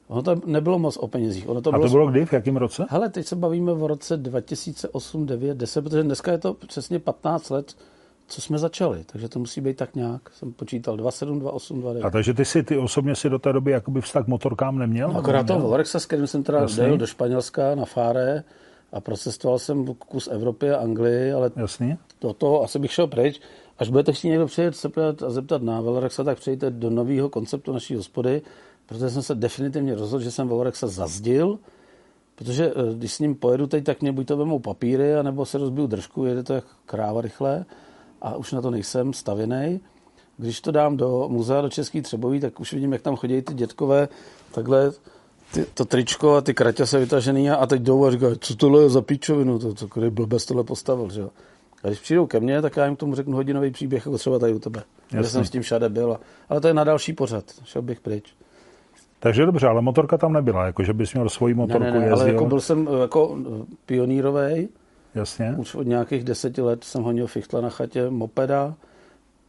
ono to nebylo moc o penězích. Ono to a bylo... to bylo kdy? V jakém roce? Hele, teď se bavíme v roce 2008, 9, 10, protože dneska je to přesně 15 let, co jsme začali, takže to musí být tak nějak, jsem počítal 27, 28, 29. A takže ty si, ty osobně si do té doby jakoby vztah k motorkám neměl? No, akorát toho Vorexa, s kterým jsem teda jel do Španělska na Fáre a procestoval jsem kus Evropy a Anglii, ale Jasný. do toho asi bych šel pryč. Až budete chtít někdo přijet se a zeptat na Velrexa, tak přejdete do nového konceptu naší hospody, protože jsem se definitivně rozhodl, že jsem Velrexa zazdil, protože eh, když s ním pojedu teď, tak mě buď to vemou papíry, anebo se rozbiju držku, jede to jak kráva rychle a už na to nejsem stavěný. Když to dám do muzea do Český Třeboví, tak už vidím, jak tam chodí ty dětkové takhle ty, to tričko a ty kratě se vytažený a teď jdou a říkají, co tohle je za píčovinu, to, to který blbec tohle postavil, že jo. A když přijdou ke mně, tak já jim tomu řeknu hodinový příběh, jako třeba tady u tebe. Já jsem s tím všade byl. Ale to je na další pořad. Šel bych pryč. Takže dobře, ale motorka tam nebyla, jako že bys měl svoji motorku ne, ne, ne, jezdil. ale jako byl jsem jako pionírovej, Jasně. Už od nějakých deseti let jsem honil fichtla na chatě, mopeda,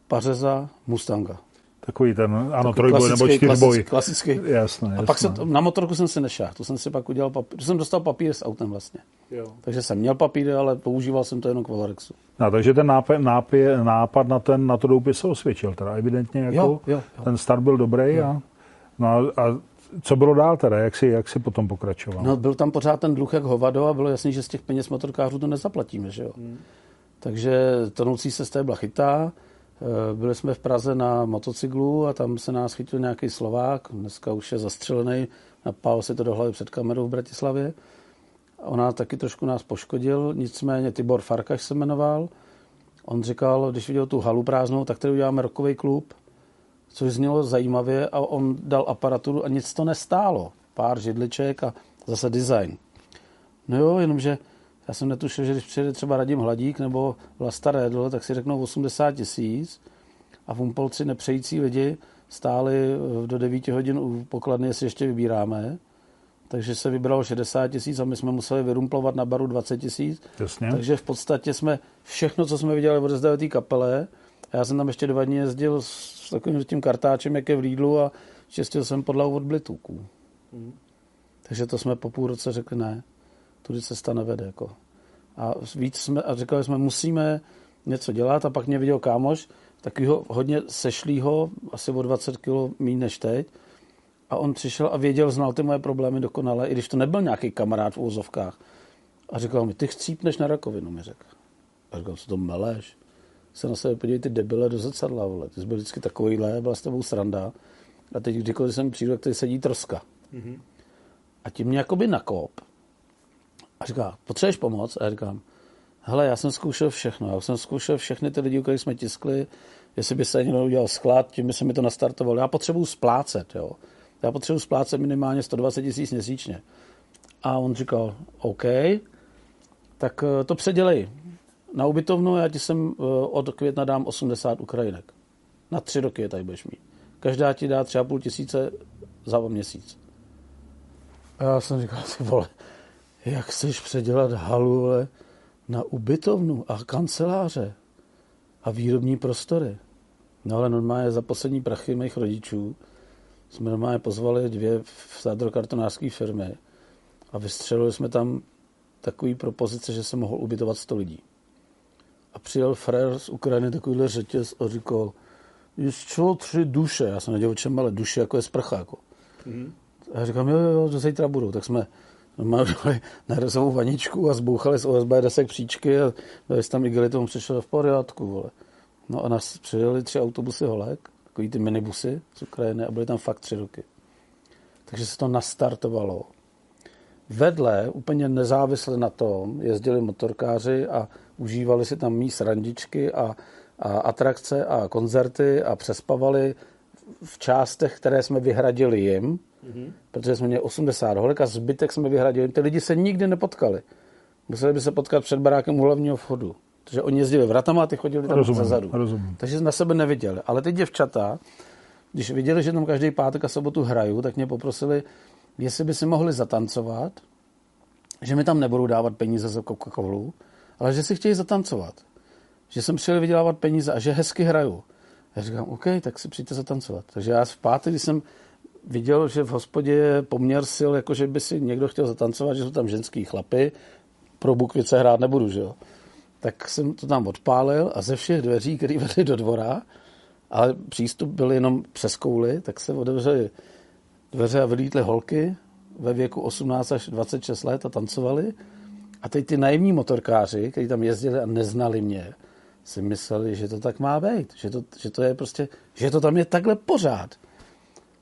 pařeza, Mustanga. Takový ten, ano, Takový trojboj nebo čtyřboj. Klasický. Jasné, jasné. A pak se, na motorku jsem si nešel, to jsem si pak udělal papír, to jsem dostal papír s autem vlastně. Jo. Takže jsem měl papíry, ale používal jsem to jenom k Valorexu. No, takže ten nápad, nápad, nápad na, ten, na to doupě se osvědčil, teda evidentně jako jo, jo, jo. ten start byl dobrý jo. a, no a co bylo dál teda? Jak si, jak si potom pokračoval? No, byl tam pořád ten dluh jak hovado a bylo jasný, že z těch peněz motorkářů to nezaplatíme, že jo. Hmm. Takže tonoucí se z té byla chytá. Eh, byli jsme v Praze na motocyklu a tam se nás chytil nějaký Slovák, dneska už je zastřelený, napál si to do hlavy před kamerou v Bratislavě. Ona taky trošku nás poškodil, nicméně Tibor Farkaš se jmenoval. On říkal, když viděl tu halu prázdnou, tak tady uděláme rokový klub což znělo zajímavě a on dal aparaturu a nic to nestálo. Pár židliček a zase design. No jo, jenomže já jsem netušil, že když přijede třeba Radim Hladík nebo Vlasta Redl, tak si řeknou 80 tisíc a v Umpolci nepřející lidi stáli do 9 hodin u pokladny, jestli ještě vybíráme. Takže se vybralo 60 tisíc a my jsme museli vyrumplovat na baru 20 tisíc. Takže v podstatě jsme všechno, co jsme viděli, odezdali té kapele. A já jsem tam ještě dva dny jezdil s takovým tím kartáčem, jak je v Lidlu a čistil jsem podlahu od blitůků. Mm. Takže to jsme po půl roce řekli ne, tudy cesta nevede. Jako. A víc jsme, a říkali jsme, musíme něco dělat a pak mě viděl kámoš, takového hodně sešlýho, asi o 20 kg méně než teď. A on přišel a věděl, znal ty moje problémy dokonale, i když to nebyl nějaký kamarád v úzovkách. A říkal mi, ty chcípneš na rakovinu, mi řekl. A říkal, co to meleš? se na sebe podívej ty debile do zrcadla, vole. Ty jsi byl vždycky takovýhle, byla s tebou sranda. A teď, kdykoliv jsem přijdu, tak tady sedí troska. Mm-hmm. A tím mě jakoby nakop. A říká, potřebuješ pomoc? A já říkám, hele, já jsem zkoušel všechno. Já jsem zkoušel všechny ty lidi, u kterých jsme tiskli, jestli by se někdo udělal sklad, tím by se mi to nastartovalo. Já potřebuju splácet, jo. Já potřebuji splácet minimálně 120 tisíc měsíčně. A on říkal, OK, tak eh, to předělej. Na ubytovnu já ti sem eh, od května dám 80 Ukrajinek. Na tři roky je tady budeš mít. Každá ti dá třeba půl tisíce za měsíc. A já jsem říkal, ty vole, jak chceš předělat halu na ubytovnu a kanceláře a výrobní prostory. No ale normálně za poslední prachy mých rodičů jsme normálně pozvali dvě sádrokartonářské firmy a vystřelili jsme tam takový propozice, že se mohl ubytovat 100 lidí. A přijel frér z Ukrajiny takovýhle řetěz a říkal, z čeho tři duše? Já jsem nedělal čem, ale duše jako je sprcha. Jako. Mm-hmm. A já říkám, jo, jo, jo, že zítra budou. Tak jsme dali na rezovou vaničku a zbouchali z OSB desek příčky a dali tam igelitom, přišel v pořádku. Vole. No a nás přijeli tři autobusy holek, takový ty minibusy z Ukrajiny a byly tam fakt tři roky. Takže se to nastartovalo. Vedle, úplně nezávisle na tom, jezdili motorkáři a užívali si tam míst randičky a, a atrakce a koncerty a přespavali v částech, které jsme vyhradili jim, mm-hmm. protože jsme měli 80 holek a zbytek jsme vyhradili. Ty lidi se nikdy nepotkali. Museli by se potkat před barákem u hlavního vchodu. Protože oni jezdili vratama a ty chodili tam rozumím, zezadu. Rozumím. Takže na sebe neviděli. Ale ty děvčata, když viděli, že tam každý pátek a sobotu hraju, tak mě poprosili, jestli by si mohli zatancovat, že mi tam nebudou dávat peníze za Coca-Colu, ale že si chtějí zatancovat. Že jsem přijel vydělávat peníze a že hezky hraju. Já říkám, OK, tak si přijďte zatancovat. Takže já v pátek, když jsem viděl, že v hospodě je poměr sil, jako že by si někdo chtěl zatancovat, že jsou tam ženský chlapy, pro bukvice hrát nebudu, že jo. Tak jsem to tam odpálil a ze všech dveří, které vedly do dvora, ale přístup byl jenom přes kouli, tak se otevřely dveře a vylítly holky ve věku 18 až 26 let a tancovali. A teď ty naivní motorkáři, kteří tam jezdili a neznali mě, si mysleli, že to tak má být, že to, že to je prostě, že to tam je takhle pořád.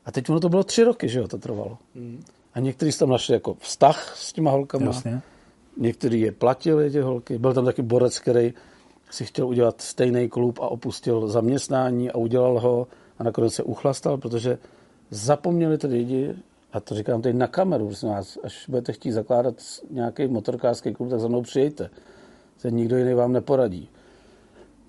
A teď ono to bylo tři roky, že jo, to trvalo. Hmm. A někteří tam našli jako vztah s těma holkama. Jasně. Někteří je platili, ty holky. Byl tam taky borec, který si chtěl udělat stejný klub a opustil zaměstnání a udělal ho a nakonec se uchlastal, protože zapomněli ty lidi, a to říkám teď na kameru, prosím vás, až budete chtít zakládat nějaký motorkářský klub, tak za mnou přijďte. Se nikdo jiný vám neporadí.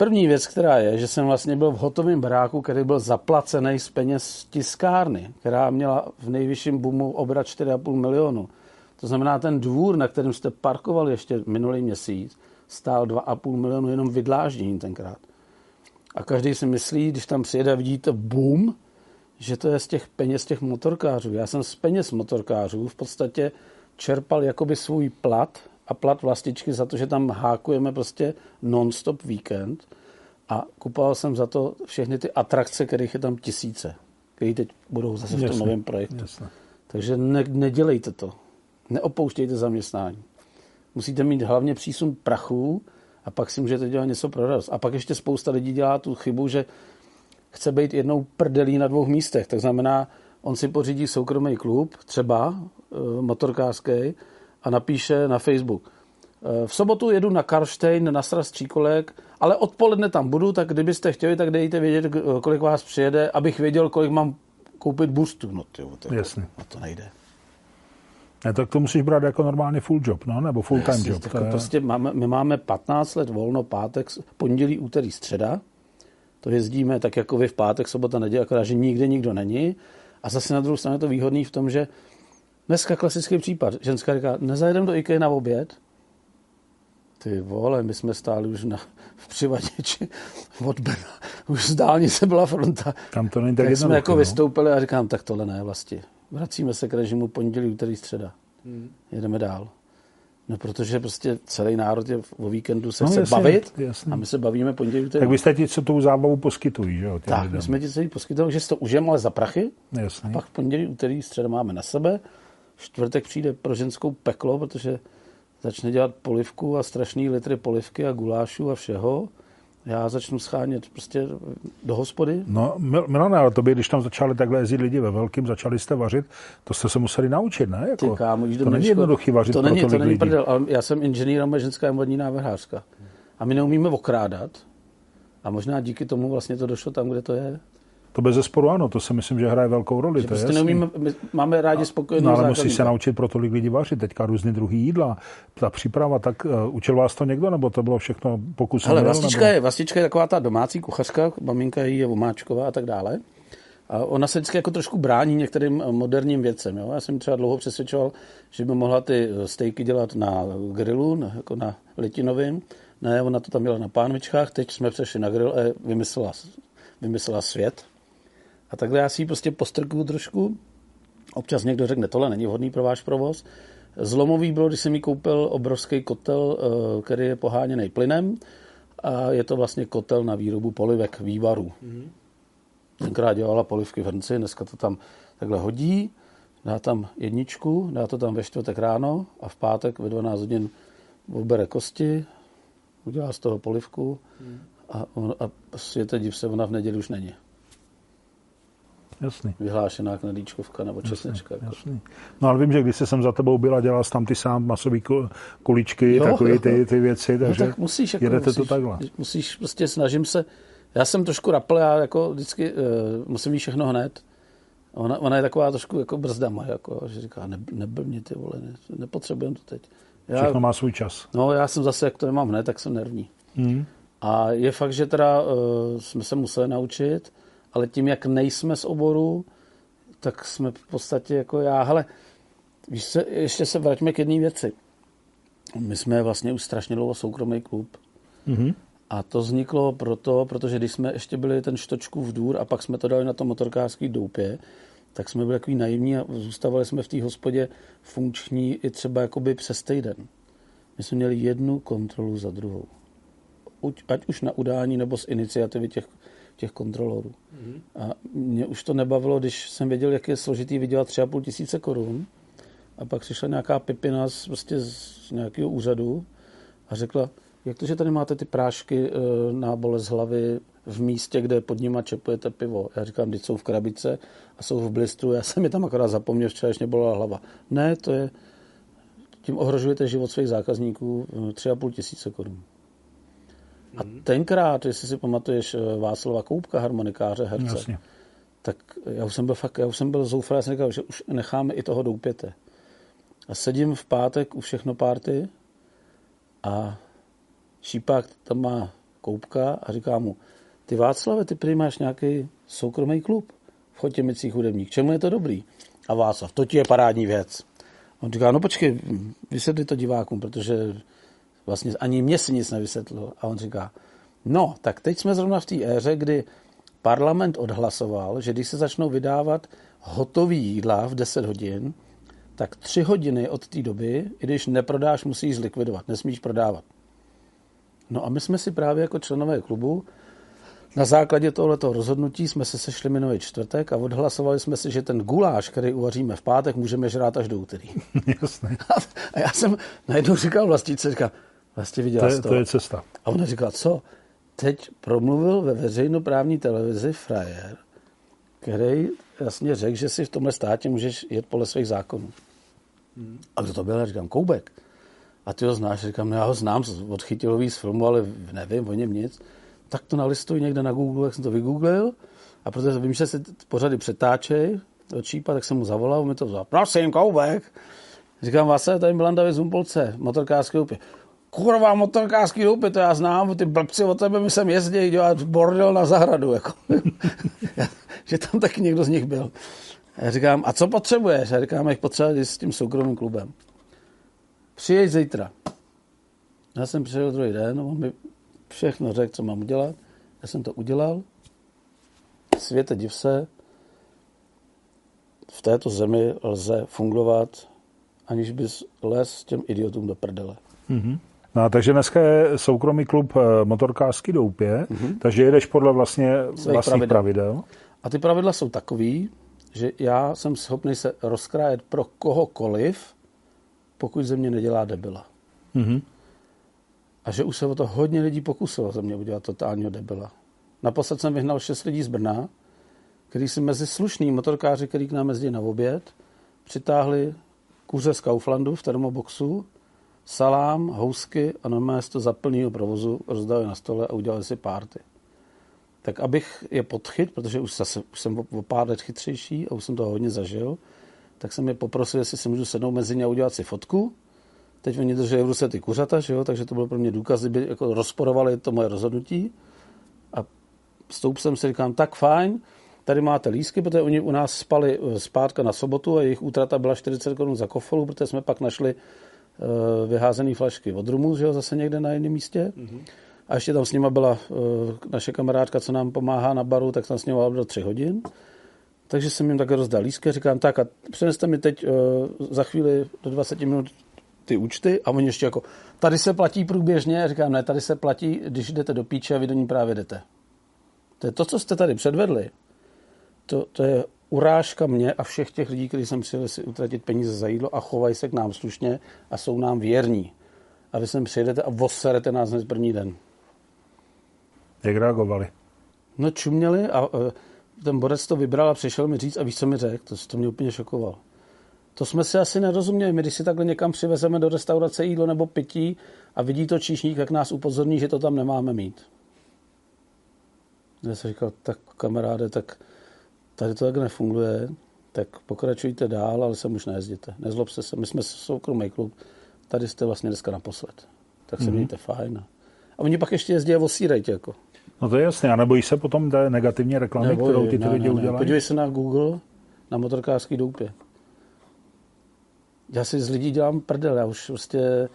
První věc, která je, že jsem vlastně byl v hotovém baráku, který byl zaplacený z peněz tiskárny, která měla v nejvyšším boomu obrat 4,5 milionu. To znamená, ten dvůr, na kterém jste parkovali ještě minulý měsíc, stál 2,5 milionu jenom vydláždění tenkrát. A každý si myslí, když tam přijede a vidíte boom, že to je z těch peněz těch motorkářů. Já jsem z peněz motorkářů v podstatě čerpal jakoby svůj plat a plat vlastičky za to, že tam hákujeme prostě non-stop víkend a kupoval jsem za to všechny ty atrakce, kterých je tam tisíce, které teď budou zase v tom novém projektu. Jasne. Takže ne, nedělejte to. Neopouštějte zaměstnání. Musíte mít hlavně přísun prachu a pak si můžete dělat něco pro radost. A pak ještě spousta lidí dělá tu chybu, že chce být jednou prdelí na dvou místech. Tak znamená, on si pořídí soukromý klub, třeba e, motorkářský, a napíše na Facebook. E, v sobotu jedu na Karlštejn na sraz tříkolek, ale odpoledne tam budu, tak kdybyste chtěli, tak dejte vědět, kolik vás přijede, abych věděl, kolik mám koupit boostu. No, tyjo, tyjo, Jasně. No to nejde. Ne, tak to musíš brát jako normálně full job, no, nebo full time job. Tak je... prostě máme, my máme 15 let volno, pátek, pondělí, úterý, středa. To jezdíme tak jako vy v pátek, sobota, neděle, akorát, že nikde nikdo není. A zase na druhou stranu je to výhodný v tom, že dneska klasický případ. Ženská říká, nezajedeme do IKEA na oběd? Ty vole, my jsme stáli už na, v přivaděči od Brna. Už z dálnice byla fronta. Tam to není tak, tak jsme jako no? vystoupili a říkám, tak tohle ne vlastně. Vracíme se k režimu pondělí, úterý, středa. Hmm. Jedeme dál. No, protože prostě celý národ je o víkendu se no, chce jasně, bavit jasně. a my se bavíme pondělí. Tak vy jste ti, co tou zábavu poskytují, že jo? Tak, lidem. my jsme ti celý poskytovali, že si to užijeme, ale za prachy. Jasně. A pak v pondělí, úterý, středa máme na sebe. Čtvrtek přijde pro ženskou peklo, protože začne dělat polivku a strašný litry polivky a gulášu a všeho já začnu schánět prostě do hospody. No, Milane, ale to by, když tam začali takhle jezdit lidi ve velkým, začali jste vařit, to jste se museli naučit, ne? Jako, Ty kámo, to není jednoduchý vařit to není, to není prdel, ale já jsem inženýr a ženská vodní návrhářka. A my neumíme okrádat. A možná díky tomu vlastně to došlo tam, kde to je. To bez zesporu ano, to si myslím, že hraje velkou roli. Že to prostě neumíme, máme rádi spokojenost. No, ale musí se naučit pro tolik lidí vařit. Teďka různý druhý jídla, ta příprava, tak uh, učil vás to někdo, nebo to bylo všechno pokusem? Ale vlastička, nebo... je, vlastička je taková ta domácí kuchařka, maminka jí je vomáčková a tak dále. A ona se vždycky jako trošku brání některým eh, moderním věcem. Jo? Já jsem třeba dlouho přesvědčoval, že by mohla ty eh, stejky dělat na grilu, na, jako na litinovým. Ne, ona to tam měla na pánvičkách, teď jsme přešli na grill a vymyslela, vymyslela svět. A takhle já si ji prostě postrkuju trošku. Občas někdo řekne, tohle není vhodný pro váš provoz. Zlomový bylo, když jsem mi koupil obrovský kotel, eh, který je poháněný plynem a je to vlastně kotel na výrobu polivek, vývarů. Mm-hmm. Tenkrát dělala polivky v hrnci, dneska to tam takhle hodí, dá tam jedničku, dá to tam ve čtvrtek ráno a v pátek ve 12 hodin obere kosti, udělá z toho polivku mm. a, on, a světe div se, ona v neděli už není jasný. vyhlášená knedlíčkovka nebo česnečka. Jasný, jako. jasný. No ale vím, že když jsem za tebou byla, dělal jsi tam ty sám masový kuličky, jo, takové ty, ty věci, no takže no, tak musíš, jako, jedete musíš, to takhle. Musíš, prostě snažím se, já jsem trošku rapl, já jako vždycky uh, musím mít všechno hned. Ona, ona je taková trošku jako brzda moje, jako, že říká, ne, neblbni ty vole, ne, nepotřebujeme to teď. Já, Všechno má svůj čas. No já jsem zase, jak to nemám hned, tak jsem nervní. Hmm. A je fakt, že teda uh, jsme se museli naučit, ale tím, jak nejsme z oboru, tak jsme v podstatě jako já, hele, Víš se, ještě se vraťme k jedné věci. My jsme vlastně už strašně dlouho soukromý klub. Mm-hmm. A to vzniklo proto, protože když jsme ještě byli ten v důr a pak jsme to dali na to motorkářský doupě, tak jsme byli takový naivní a zůstávali jsme v té hospodě funkční i třeba jakoby přes týden. My jsme měli jednu kontrolu za druhou. Ať už na udání nebo z iniciativy těch, těch kontrolorů. Mm-hmm. A mě už to nebavilo, když jsem věděl, jak je složitý vydělat 3,5 tisíce korun a pak přišla nějaká pipina z, prostě z nějakého úřadu a řekla, jak to, že tady máte ty prášky eh, na bolest hlavy v místě, kde pod nima čepujete pivo? Já říkám, když jsou v krabice a jsou v blistru, já jsem je tam akorát zapomněl, včera ještě bolela hlava. Ne, to je, tím ohrožujete život svých zákazníků 3,5 eh, tisíce korun. A tenkrát, jestli si pamatuješ eh, Václava Koupka, harmonikáře, herce, Jasně. tak já už jsem byl fakt, já už jsem byl zoufalý, já jsem říkal, že už necháme i toho doupěte. A sedím v pátek u všechno párty a šípák tam má koupka a říká mu, ty Václave, ty prý máš nějaký soukromý klub v Chotěmicích hudebník. Čemu je to dobrý? A Václav, to ti je parádní věc. On říká, no počkej, vysvětli to divákům, protože vlastně ani mě si nic nevysvětlil. A on říká, no, tak teď jsme zrovna v té éře, kdy parlament odhlasoval, že když se začnou vydávat hotový jídla v 10 hodin, tak tři hodiny od té doby, i když neprodáš, musíš zlikvidovat, nesmíš prodávat. No a my jsme si právě jako členové klubu na základě tohoto rozhodnutí jsme se sešli minulý čtvrtek a odhlasovali jsme si, že ten guláš, který uvaříme v pátek, můžeme žrát až do úterý. Jasně. A já jsem najednou říkal vlastnice, říkal, vlastně viděla to, je, to. to je cesta. A ona říkala, co? Teď promluvil ve veřejnoprávní televizi frajer, který jasně řekl, že si v tomhle státě můžeš jet podle svých zákonů. Hmm. A kdo to byl? Já říkám, Koubek. A ty ho znáš? Říkám, no já ho znám od chytilový z filmu, ale nevím o něm nic. Tak to nalistuji někde na Google, jak jsem to vygooglil. A protože vím, že se pořady přetáčej do Čípa, tak jsem mu zavolal, mi to vzal. Prosím, Koubek. Říkám, vás je tady Milan David Zumpolce, motorkářské upě. Kurva, motorkářský doupě, to já znám, ty blbci od tebe mi sem jezdí dělat bordel na zahradu. Jako. že tam taky někdo z nich byl. Já říkám, a co potřebuješ? Já říkám, jak potřebuješ s tím soukromým klubem. Přijeď zítra. Já jsem přijel druhý den, on mi všechno řekl, co mám udělat. Já jsem to udělal. Světe div se, v této zemi lze fungovat, aniž bys les těm idiotům do prdele. Mm-hmm. No, takže dneska je soukromý klub eh, motorkářský doupě, mm-hmm. takže jedeš podle vlastně vlastních pravidel. pravidel. A ty pravidla jsou takový, že já jsem schopný se rozkrájet pro kohokoliv, pokud ze mě nedělá debila. Mm-hmm. A že už se o to hodně lidí pokusilo ze mě udělat totálního debila. Naposled jsem vyhnal šest lidí z Brna, který si mezi slušný motorkáři, který k nám jezdí na oběd, přitáhli kuře z Kauflandu v termoboxu, salám, housky a normálně to za plného provozu rozdali na stole a udělali si párty. Tak abych je podchyt, protože už, zase, už jsem o pár let chytřejší a už jsem to hodně zažil, tak jsem je poprosil, jestli si můžu sednout mezi ně a udělat si fotku. Teď oni drželi v ruce ty kuřata, že jo? takže to byl pro mě důkaz, kdyby jako rozporovali to moje rozhodnutí. A stoup jsem si říkám, tak fajn, tady máte lísky, protože oni u nás spali eh, zpátka na sobotu a jejich útrata byla 40 korun za kofolu, protože jsme pak našli vyházené flašky od rumu, že jo, zase někde na jiném místě. Mm-hmm. A ještě tam s nima byla uh, naše kamarádka, co nám pomáhá na baru, tak tam s nima do tři hodin. Takže jsem jim také rozdal lísky, říkám, tak a přineste mi teď uh, za chvíli do 20 minut ty účty a oni ještě jako, tady se platí průběžně, říkám, ne, tady se platí, když jdete do píče a vy do ní právě jdete. To je to, co jste tady předvedli. To, to je urážka mě a všech těch lidí, kteří sem přijeli si utratit peníze za jídlo a chovají se k nám slušně a jsou nám věrní. A vy sem přijedete a voserete nás hned první den. Jak reagovali? No čuměli a uh, ten borec to vybral a přišel mi říct a víš, co mi řekl? To, to mě úplně šokoval. To jsme si asi nerozuměli. My, když si takhle někam přivezeme do restaurace jídlo nebo pití a vidí to číšník, jak nás upozorní, že to tam nemáme mít. Já jsem říkal, tak kamaráde, tak tady to tak nefunguje, tak pokračujte dál, ale sem už nejezděte. Nezlobte se, my jsme soukromý klub, tady jste vlastně dneska naposled. Tak se mm-hmm. mějte fajn. A oni pak ještě jezdí a osírají jako. No to je jasné, a nebojí se potom té negativní reklamy, Nebojí, kterou ty, ty ne, lidi ne, udělají? Podívej se na Google, na motorkářský doupě. já si z lidí dělám prdel, já už prostě,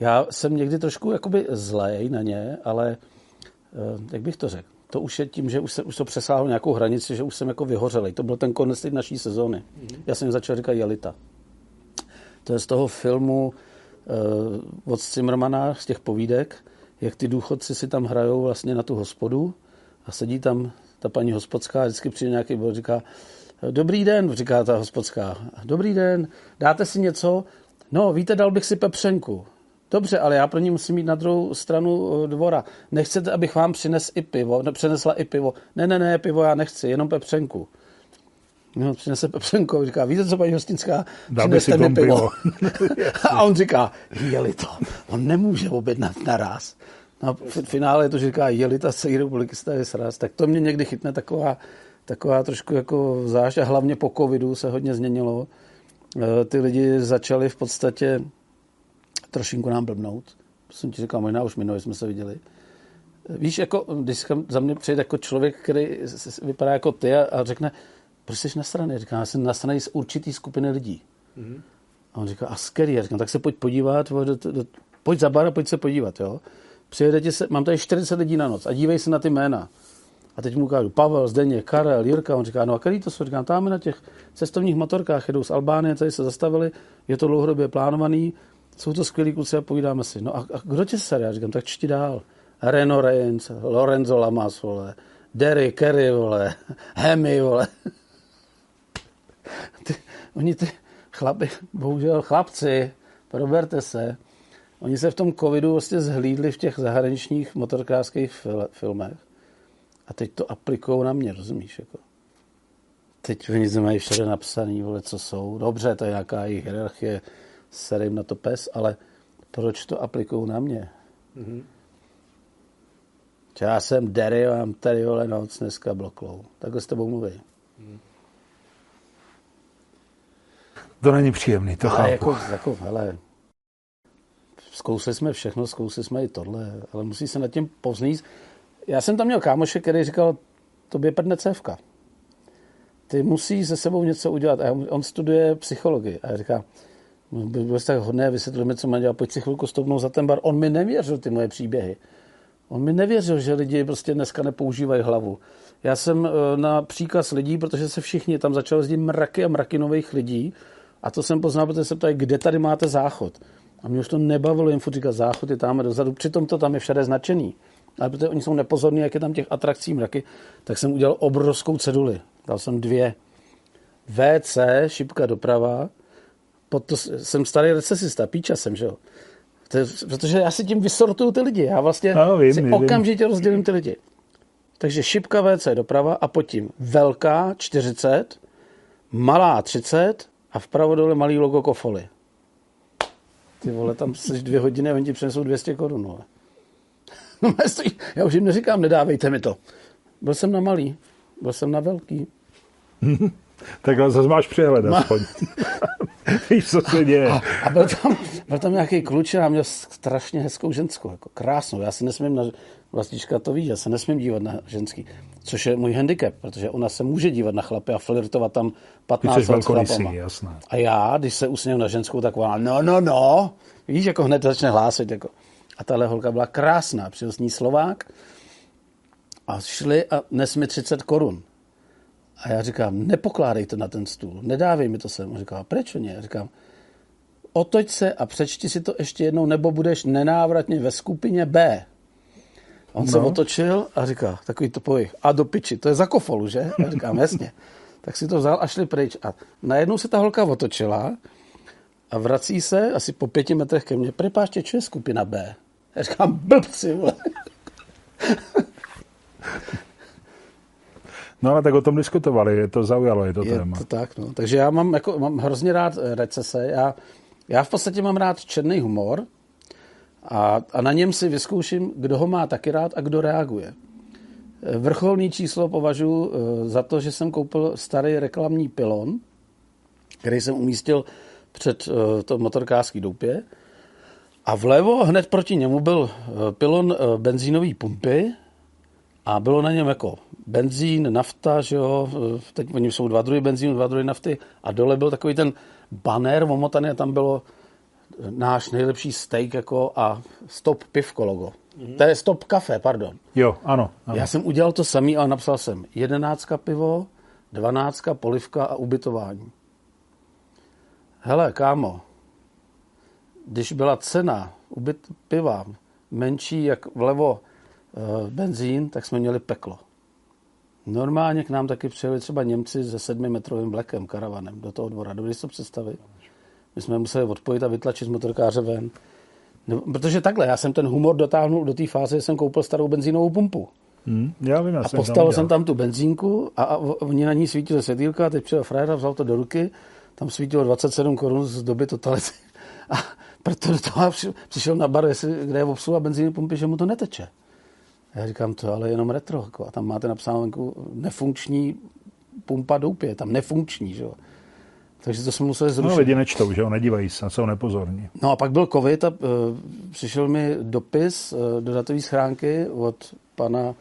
já jsem někdy trošku jakoby zlej na ně, ale eh, jak bych to řekl, to už je tím, že už, se, už to přesáhlo nějakou hranici, že už jsem jako vyhořelej. To byl ten konec té naší sezóny. Mm-hmm. Já jsem začal říkat Jelita. To je z toho filmu uh, od Zimmermana, z těch povídek, jak ty důchodci si tam hrajou vlastně na tu hospodu a sedí tam ta paní hospodská, vždycky přijde nějaký bod, říká, dobrý den, říká ta hospodská, dobrý den, dáte si něco? No, víte, dal bych si pepřenku. Dobře, ale já pro ní musím mít na druhou stranu eh, dvora. Nechcete, abych vám přines i pivo? Ne, přinesla i pivo. Ne, ne, ne, pivo já nechci, jenom pepřenku. No, přinese pepřenku. Říká, víte co, paní Hostinská? Přineste mi pivo. a on říká, jeli to. On nemůže objednat naraz. No, v finále je to, že říká, jeli ta celý republiky je sraz. Tak to mě někdy chytne taková, taková trošku jako zášť a hlavně po covidu se hodně změnilo. Eh, ty lidi začali v podstatě trošinku nám blbnout. Jsem ti říkal, možná už minulý jsme se viděli. Víš, jako, když za mě přijde jako člověk, který vypadá jako ty a, a řekne, proč jsi na straně? Říká, já jsem na straně z určitý skupiny lidí. Mm-hmm. A on říká, a skvělý. Říkám, tak se pojď podívat, do, do, do, pojď za bar a pojď se podívat, jo. Přijede se, mám tady 40 lidí na noc a dívej se na ty jména. A teď mu ukážu Pavel, Zdeně, Karel, Jirka. On říká, no a který to jsou? Říkám, tam na těch cestovních motorkách jedou z Albánie, tady se zastavili, je to dlouhodobě plánovaný, jsou to skvělí kluci a povídáme si. No a, a kdo tě se Já říkám, tak čti dál. Reno Reigns, Lorenzo Lamas, vole. Derry, Kerry, vole. Hemi, vole. Ty, oni ty chlapi, bohužel chlapci, proberte se, oni se v tom covidu vlastně zhlídli v těch zahraničních motorkářských fil, filmech a teď to aplikují na mě, rozumíš? Jako. Teď oni mají všude napsaný, vole, co jsou. Dobře, to je nějaká hierarchie, sere jim na to pes, ale proč to aplikují na mě? Mm-hmm. Já jsem Derry, mám tady vole noc dneska bloklou. Takhle s tebou mluví. Mm. To není příjemný, to ale chápu. Jako, jako, hele, zkousli jsme všechno, zkousli jsme i tohle, ale musí se nad tím poznít. Já jsem tam měl kámoše, který říkal, tobě prdne cévka. Ty musíš se sebou něco udělat. A on studuje psychologii. A já říkám, byl jsi tak hodné, mi, co má dělat, pojď si chvilku stoupnout za ten bar. On mi nevěřil ty moje příběhy. On mi nevěřil, že lidi prostě dneska nepoužívají hlavu. Já jsem eh, na příkaz lidí, protože se všichni tam začali jezdit mraky a mraky nových lidí, a to jsem poznal, protože se ptají, kde tady máte záchod. A mě už to nebavilo jim furt říkat, záchod je tam dozadu, přitom to tam je všade značený. Ale protože oni jsou nepozorní, jak je tam těch atrakcí mraky, tak jsem udělal obrovskou ceduli. Dal jsem dvě. WC, šipka doprava, pod to, jsem starý recesista, píča jsem, že jo. To je, protože já si tím vysortuju ty lidi. Já vlastně no, vím, si vím. okamžitě rozdělím ty lidi. Takže šipka WC doprava a pod tím velká 40, malá 30 a vpravo dole malý logo kofoly. Ty vole, tam jsi dvě hodiny a oni ti přinesou 200 korun. No já už jim neříkám, nedávejte mi to. Byl jsem na malý, byl jsem na velký. tak zase máš přehled aspoň. Víš, co se děje. A, a byl, tam, byl tam nějaký kluč a měl strašně hezkou ženskou, jako krásnou. Já se nesmím, na, vlastička to ví, já se nesmím dívat na ženský, což je můj handicap, protože ona se může dívat na chlapy a flirtovat tam 15 let s chlapama. A já, když se usměju na ženskou, tak ona, no, no, no, víš, jako hned začne hlásit. Jako. A tahle holka byla krásná, přijel s ní Slovák a šli a nes mi 30 korun. A já říkám, nepokládej to na ten stůl, nedávej mi to sem. On říká, proč ne? Já říkám, otoč se a přečti si to ještě jednou, nebo budeš nenávratně ve skupině B. On no. se otočil a říká, takový to pojich, a do piči, to je za kofolu, že? Já říkám, jasně. Tak si to vzal a šli pryč. A najednou se ta holka otočila a vrací se asi po pěti metrech ke mně. Prepáště, čo je skupina B? Já říkám, blbci. No ale tak o tom diskutovali, je to zaujalo, je to je téma. To tak, no. Takže já mám, jako, mám hrozně rád eh, recese. Já, já v podstatě mám rád černý humor a, a na něm si vyzkouším, kdo ho má taky rád a kdo reaguje. Eh, vrcholný číslo považuji eh, za to, že jsem koupil starý reklamní pilon, který jsem umístil před to motorkářský doupě. A vlevo hned proti němu byl pilon benzínové pumpy A bylo na něm jako benzín, nafta, že jo, teď oni jsou dva druhy benzínu, dva druhy nafty a dole byl takový ten banner omotaný a tam bylo náš nejlepší steak jako a stop pivko logo. Mm-hmm. To je stop kafe, pardon. Jo, ano, ano. Já jsem udělal to samý, ale napsal jsem jedenáctka pivo, dvanáctka polivka a ubytování. Hele, kámo, když byla cena ubyt piva menší jak vlevo benzín, tak jsme měli peklo. Normálně k nám taky přijeli třeba Němci se sedmimetrovým blekem, karavanem do toho dvora. Dovedli to představit? My jsme museli odpojit a vytlačit z motorkáře ven. No, protože takhle, já jsem ten humor dotáhnul do té fáze, že jsem koupil starou benzínovou pumpu. Hmm, já vím, já a postavil jsem tam tu benzínku a, a oni na ní svítili světýlka, teď přijel frajer a vzal to do ruky, tam svítilo 27 korun z doby totality. A proto do toho přišel na bar, jestli, kde je obsluha benzíny pumpy, že mu to neteče. Já říkám, to ale jenom retro. Jako, a tam máte napsáno venku nefunkční pumpa doupě, tam nefunkční, že jo. Takže to jsme museli zrušit. No lidi nečtou, že jo, nedívají se, jsou nepozorní. No a pak byl covid a uh, přišel mi dopis uh, do datové schránky od pana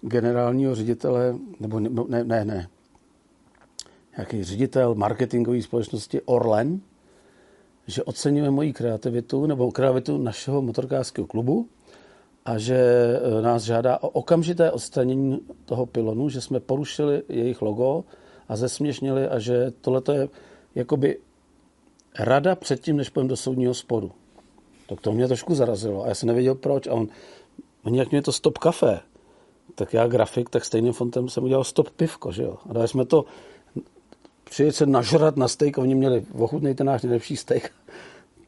generálního ředitele, nebo ne, ne, ne, jaký ředitel marketingové společnosti Orlen, že oceňuje moji kreativitu nebo kreativitu našeho motorkářského klubu a že e, nás žádá o okamžité odstranění toho pilonu, že jsme porušili jejich logo a zesměšnili a že tohle je jakoby rada předtím, než půjdeme do soudního sporu. To mě trošku zarazilo a já jsem nevěděl proč. A on, oni jak mě to stop kafe, tak já grafik, tak stejným fontem jsem udělal stop pivko, že jo. A dali jsme to přijet se nažrat na steak, oni měli ochutnej ten náš nejlepší steak.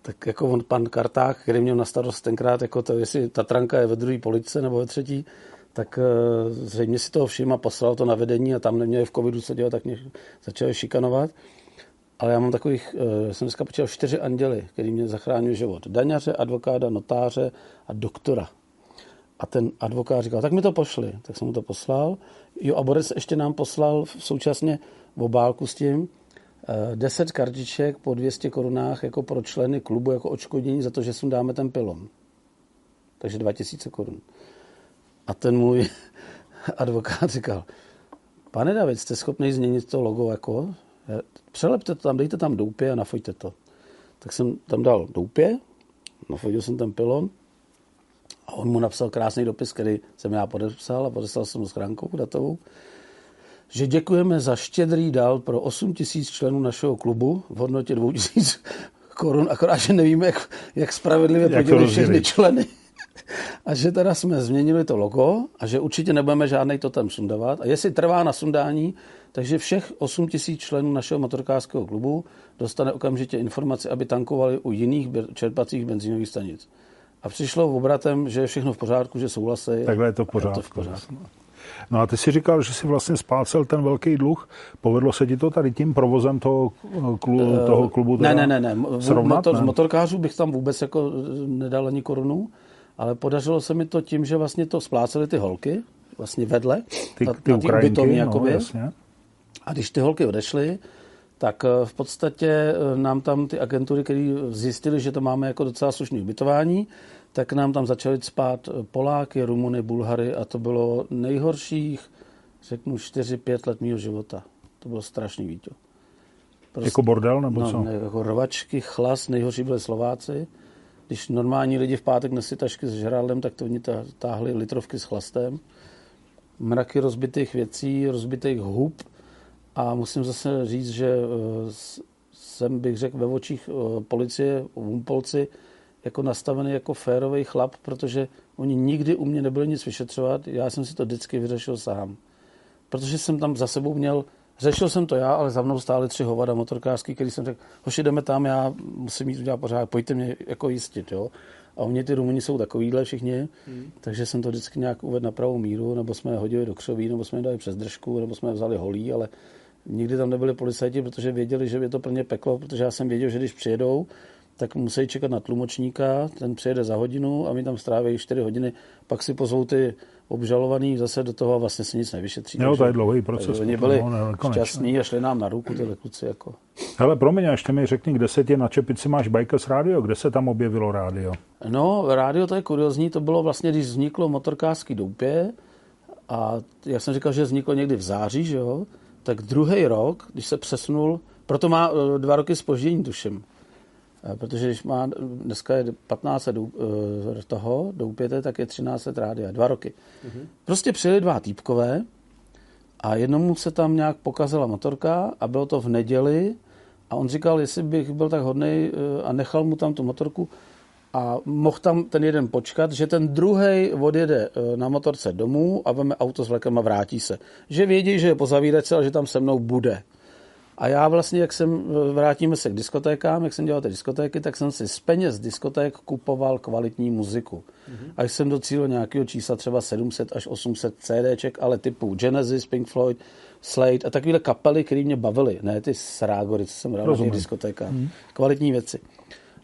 Tak jako on, pan Karták, který měl na starost tenkrát, jako to, jestli ta tranka je ve druhé police nebo ve třetí, tak uh, zřejmě si toho všiml a poslal to na vedení a tam neměli v covidu co dělat, tak mě začali šikanovat. Ale já mám takových, uh, jsem dneska počítal čtyři anděly, který mě zachránil život. Daňaře, advokáda, notáře a doktora. A ten advokát říkal, tak mi to pošli. Tak jsem mu to poslal. Jo, a Boris ještě nám poslal současně obálku s tím 10 eh, kartiček po 200 korunách jako pro členy klubu jako odškodnění za to, že si dáme ten pilon. Takže 2000 korun. A ten můj advokát říkal, pane David, jste schopný změnit to logo jako? Přelepte to tam, dejte tam doupě a nafojte to. Tak jsem tam dal doupě, nafojil jsem ten pilon a on mu napsal krásný dopis, který jsem já podepsal a podeslal jsem mu schránkou datovou že děkujeme za štědrý dál pro 8 tisíc členů našeho klubu v hodnotě 2 tisíc korun, akorát, že nevíme, jak, jak spravedlivě podělit všechny členy. A že teda jsme změnili to logo a že určitě nebudeme žádný to tam sundávat. A jestli trvá na sundání, takže všech 8 tisíc členů našeho motorkářského klubu dostane okamžitě informaci, aby tankovali u jiných čerpacích benzínových stanic. A přišlo v obratem, že je všechno v pořádku, že souhlasí. Takhle je to v pořádku. Je to v pořádku. No a ty si říkal, že si vlastně splácel ten velký dluh. Povedlo se ti to tady tím provozem toho, klu, eh, toho klubu ne, ne, ne, ne. Srovnat, Motor, ne? Z motorkářů bych tam vůbec jako nedal ani korunu, ale podařilo se mi to tím, že vlastně to splácely ty holky, vlastně vedle, ty, na, ty na Ukrajinky, no, jasně. A když ty holky odešly, tak eh, v podstatě eh, nám tam ty agentury, které zjistili, že to máme jako docela slušný ubytování, tak nám tam začali spát Poláky, Rumuny, Bulhary a to bylo nejhorších, řeknu, 4-5 let mého života. To bylo strašný vítě. Prostě, jako bordel nebo no, co? Ne, jako rovačky, chlas, nejhorší byli Slováci. Když normální lidi v pátek nesli tašky s žrádlem, tak to oni táhli litrovky s chlastem. Mraky rozbitých věcí, rozbitých hub. A musím zase říct, že eh, jsem, bych řekl, ve očích eh, policie, Umpolci, jako nastavený jako férový chlap, protože oni nikdy u mě nebyli nic vyšetřovat, já jsem si to vždycky vyřešil sám. Protože jsem tam za sebou měl, řešil jsem to já, ale za mnou stály tři hovada motorkářský, který jsem řekl, hoši, jdeme tam, já musím mít udělat pořád, pojďte mě jako jistit, jo. A u mě ty Rumuni jsou takovýhle všichni, hmm. takže jsem to vždycky nějak uvedl na pravou míru, nebo jsme je hodili do křoví, nebo jsme je dali přes držku, nebo jsme je vzali holí, ale nikdy tam nebyli policajti, protože věděli, že je to plně peklo, protože já jsem věděl, že když přijedou, tak musí čekat na tlumočníka, ten přijede za hodinu a my tam stráví 4 hodiny, pak si pozvou ty obžalovaný zase do toho a vlastně se nic nevyšetří. Jo, to je dlouhý proces. Oni byli no, šťastní a šli nám na ruku ty kluci. Jako. Hele, promiň, ještě mi řekni, kde se tě na čepici máš Bikers rádio, kde se tam objevilo rádio? No, rádio to je kuriozní, to bylo vlastně, když vzniklo motorkářský doupě, A jak jsem říkal, že vzniklo někdy v září, že jo, tak druhý rok, když se přesunul, proto má eh, dva roky spoždění, tuším. Eh, protože když má, dneska je 15 do, toho, do upěte, tak je 13 rádia, dva roky. Mm-hmm. Prostě přijeli dva týpkové a jednomu se tam nějak pokazila motorka a bylo to v neděli a on říkal, jestli bych byl tak hodný a nechal mu tam tu motorku, a mohl tam ten jeden počkat, že ten druhý odjede na motorce domů a veme auto s vlekem a vrátí se. Že vědí, že je po zavíračce, ale že tam se mnou bude. A já vlastně, jak jsem, vrátíme se k diskotékám, jak jsem dělal ty diskotéky, tak jsem si z peněz diskoték kupoval kvalitní muziku. Mm-hmm. Až jsem docílil nějakého čísla třeba 700 až 800 CDček, ale typu Genesis, Pink Floyd, Slade a takovéhle kapely, které mě bavily. Ne ty srágory, co jsem hrál na těch diskotékách. Mm-hmm. Kvalitní věci.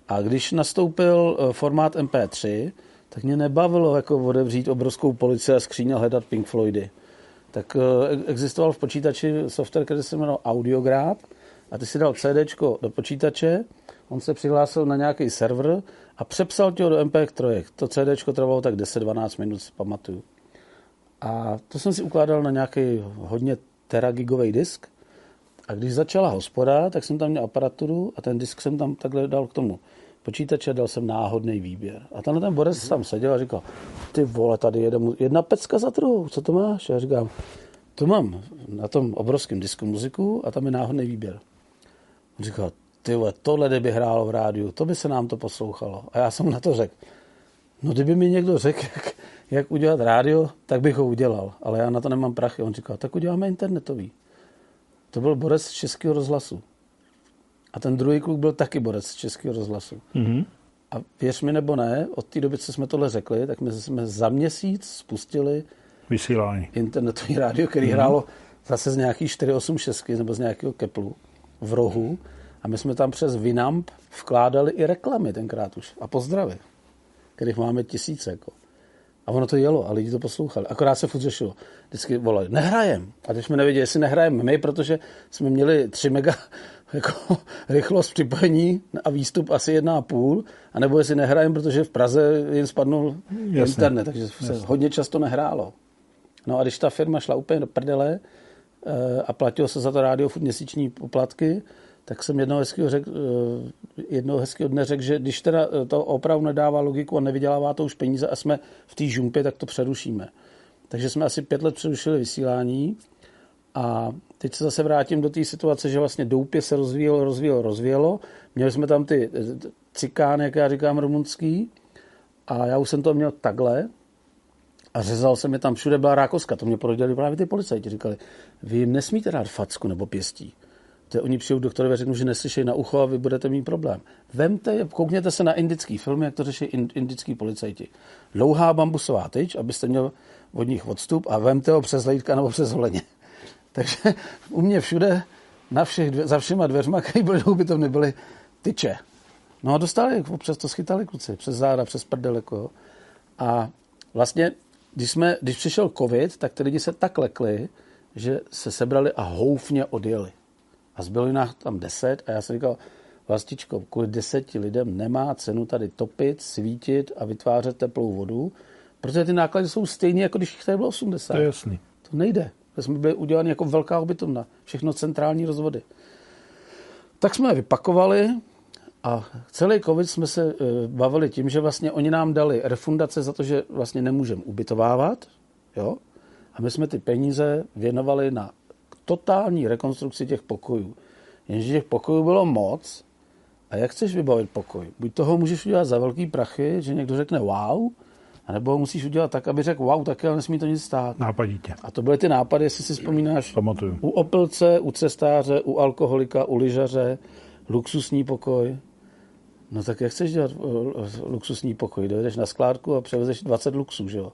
A když nastoupil eh, formát MP3, tak mě nebavilo jako odevřít obrovskou policii a skříň a hledat Pink Floydy. Tak eh, existoval v počítači software, který se jmenoval Audiograb a ty si dal CD do počítače, on se přihlásil na nějaký server a přepsal tě do MP3. To CD trvalo tak 10-12 minut, si pamatuju. A to jsem si ukládal na nějaký hodně teragigový disk. A když začala hospoda, tak jsem tam měl aparaturu a ten disk jsem tam takhle dal k tomu počítače, dal jsem náhodný výběr. A tenhle ten Boris tam seděl a říkal, ty vole, tady jede mu jedna pecka za druhou, co to máš? Já říkám, to mám na tom obrovském disku muziku a tam je náhodný výběr. On říkal, ty vole, tohle kdyby hrálo v rádiu, to by se nám to poslouchalo. A já jsem na to řekl, no kdyby mi někdo řekl, jak, jak udělat rádio, tak bych ho udělal, ale já na to nemám prachy. On říkal, tak uděláme internetový. To byl borec z Českého rozhlasu. A ten druhý kluk byl taky borec z Českého rozhlasu. Mm-hmm. A věř mi nebo ne, od té doby, co jsme tohle řekli, tak my jsme za měsíc spustili vysílání. Internetový rádio, který mm-hmm. hrálo zase z nějaký 486 nebo z nějakého keplu v rohu. A my jsme tam přes Vinamp vkládali i reklamy tenkrát už. A pozdravy, kterých máme tisíce. Jako. A ono to jelo a lidi to poslouchali. Akorát se furt řešilo. Vždycky volali, nehrajem. A teď jsme nevěděli, jestli nehrajeme my, protože jsme měli 3 mega jako, rychlost připojení a výstup asi 1,5, anebo jestli nehrajeme, protože v Praze jim spadnul Jasně. internet, takže Jasně. se hodně často nehrálo. No a když ta firma šla úplně do prdele eh, a platilo se za to rádio furt měsíční poplatky, tak jsem jednoho hezkého, řek, eh, jednoho hezkého dne řekl, že když teda eh, to opravdu nedává logiku a nevydělává to už peníze a jsme v té žumpě, tak to přerušíme. Takže jsme asi pět let přerušili vysílání a teď se zase vrátím do té situace, že vlastně doupě se rozvíjelo, rozvíjelo, rozvíjelo. Měli jsme tam ty eh, cikány, jak já říkám, rumunský a já už jsem to měl takhle a řezal jsem je tam, všude byla rákoska, to mě prodělali právě ty policajti, říkali, vy jim nesmíte dát facku nebo pěstí. To oni přijdou doktorovi a řeknou, že neslyšejí na ucho a vy budete mít problém. Vemte, koukněte se na indický film, jak to řeší indický policajti. Dlouhá bambusová tyč, abyste měl od nich odstup a vemte ho přes lejtka nebo přes holeně. Takže u mě všude, na všech, za všema dveřma, které byly by byly tyče. No a dostali, občas to schytali kluci, přes záda, přes prdel, jako. A vlastně, když, jsme, když přišel covid, tak ty lidi se tak lekli, že se sebrali a houfně odjeli. A zbylo nás tam deset a já jsem říkal, Vlastičko, kvůli deseti lidem nemá cenu tady topit, svítit a vytvářet teplou vodu, protože ty náklady jsou stejné, jako když jich tady bylo 80. To je jasný. To nejde. To jsme byli uděláni jako velká obytovna. Všechno centrální rozvody. Tak jsme je vypakovali a celý covid jsme se eh, bavili tím, že vlastně oni nám dali refundace za to, že vlastně nemůžeme ubytovávat, jo? A my jsme ty peníze věnovali na totální rekonstrukci těch pokojů. Jenže těch pokojů bylo moc. A jak chceš vybavit pokoj? Buď toho můžeš udělat za velký prachy, že někdo řekne wow, anebo ho musíš udělat tak, aby řekl wow, tak ale nesmí to nic stát. Nápadítě. A to byly ty nápady, jestli si vzpomínáš. Pamatuju. U opilce, u cestáře, u alkoholika, u lyžaře, luxusní pokoj. No tak jak chceš dělat eh, luxusní pokoj? Dojdeš na skládku a převezeš 20 luxů, že jo?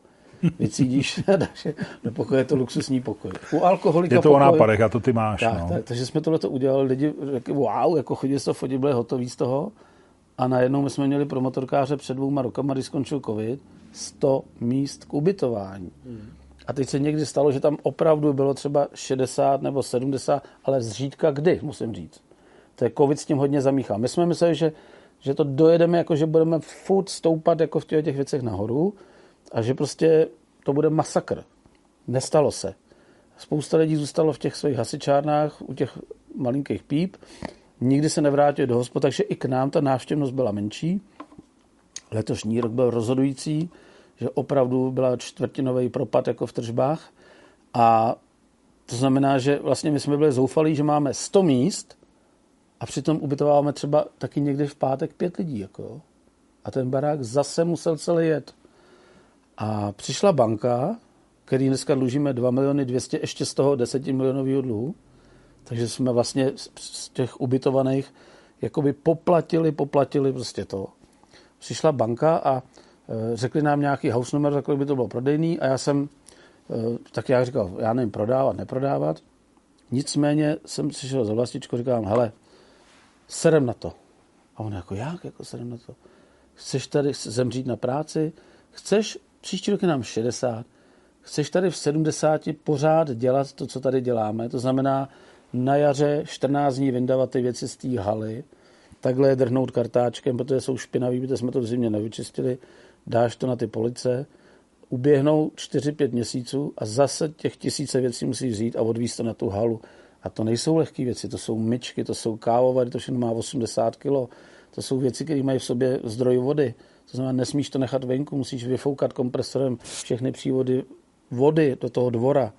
vycídíš a dáš do pokoje, to luxusní pokoj. U alkoholika Je to pokoj, o nápadech a to ty máš. Tak, no. tak, takže jsme tohle udělali, lidi řekli, wow, jako chodili se fotit, byli hotoví z toho. A najednou my jsme měli pro motorkáře před dvouma rokama, když skončil covid, 100 míst k ubytování. Hmm. A teď se někdy stalo, že tam opravdu bylo třeba 60 nebo 70, ale zřídka kdy, musím říct. To je covid s tím hodně zamíchal. My jsme mysleli, že, že to dojedeme, jako že budeme furt stoupat jako v těch, věcech nahoru, a že prostě to bude masakr. Nestalo se. Spousta lidí zůstalo v těch svých hasičárnách, u těch malinkých píp, nikdy se nevrátil do hospod, takže i k nám ta návštěvnost byla menší. Letošní rok byl rozhodující, že opravdu byla čtvrtinový propad jako v tržbách a to znamená, že vlastně my jsme byli zoufalí, že máme 100 míst a přitom ubytováváme třeba taky někdy v pátek pět lidí. Jako. A ten barák zase musel celý jet. A přišla banka, který dneska dlužíme 2 miliony 200, ještě z toho 10 milionového dluhu, takže jsme vlastně z těch ubytovaných jakoby poplatili, poplatili prostě to. Přišla banka a e, řekli nám nějaký house number, kolik by to bylo prodejný a já jsem, e, tak já říkal, já nevím, prodávat, neprodávat. Nicméně jsem přišel za vlastičku, říkám, hele, sedem na to. A on jako, jak, jako sedem na to? Chceš tady zemřít na práci? Chceš, příští rok je nám 60, chceš tady v 70 pořád dělat to, co tady děláme, to znamená na jaře 14 dní vyndávat ty věci z té haly, takhle je drhnout kartáčkem, protože jsou špinaví, protože jsme to v zimě nevyčistili, dáš to na ty police, uběhnou 4-5 měsíců a zase těch tisíce věcí musí vzít a odvíst to na tu halu. A to nejsou lehké věci, to jsou myčky, to jsou kávovary, to všechno má 80 kg. To jsou věci, které mají v sobě zdroj vody. To znamená, nesmíš to nechat venku, musíš vyfoukat kompresorem všechny přívody vody do toho dvora.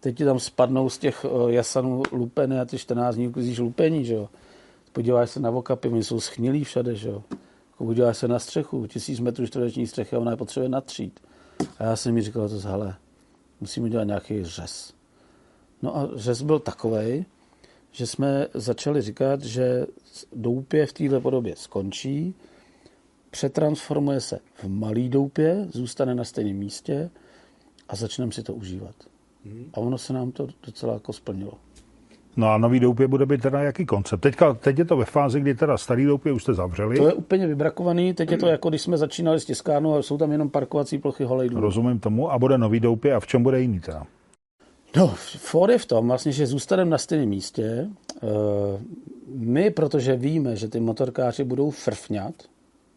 Teď ti tam spadnou z těch eh, jasanů lupeny a ty 14 dní uklízíš lupení, že jo. Podíváš se na okapy, my jsou schnilí všade, že jo. Podíváš se na střechu, tisíc metrů čtvereční střechy a ona je potřebuje natřít. A já jsem mi říkal, to hele, musíme dělat nějaký řez. No a řez byl takový, že jsme začali říkat, že doupě v této podobě skončí, přetransformuje se v malý doupě, zůstane na stejném místě a začneme si to užívat. Hmm. A ono se nám to docela jako splnilo. No a nový doupě bude být teda jaký koncept? Teďka, teď je to ve fázi, kdy teda starý doupě už jste zavřeli. To je úplně vybrakovaný, teď je to jako když jsme začínali s tiskárnou a jsou tam jenom parkovací plochy holejdů. Rozumím tomu a bude nový doupě a v čem bude jiný teda? No, for je v tom vlastně, že zůstaneme na stejném místě. Eh, my, protože víme, že ty motorkáři budou frfňat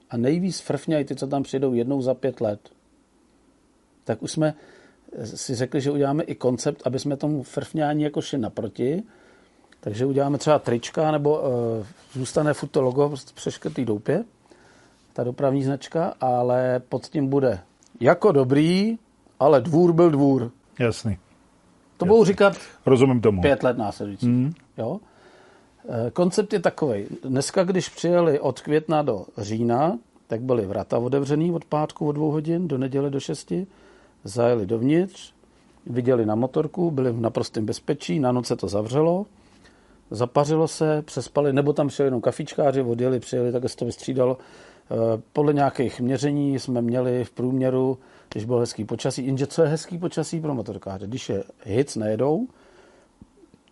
a nejvíc frfňají ty, co tam přijdou jednou za pět let, tak už jsme si řekli, že uděláme i koncept, aby jsme tomu frfňání jako šli naproti. Takže uděláme třeba trička, nebo uh, zůstane furt to logo přeškrtý doupě, ta dopravní značka, ale pod tím bude jako dobrý, ale dvůr byl dvůr. Jasný. To budou říkat Rozumím tomu. pět let následující. Mm. Jo? Eh, koncept je takový. Dneska, když přijeli od května do října, tak byly vrata otevřený od pátku od dvou hodin do neděle do šesti zajeli dovnitř, viděli na motorku, byli v naprostém bezpečí, na noc se to zavřelo, zapařilo se, přespali, nebo tam přijeli jenom kafičkáři, odjeli, přijeli, tak se to vystřídalo. Eh, podle nějakých měření jsme měli v průměru, když bylo hezký počasí, jenže co je hezký počasí pro motorkáře? Když je hic, nejedou,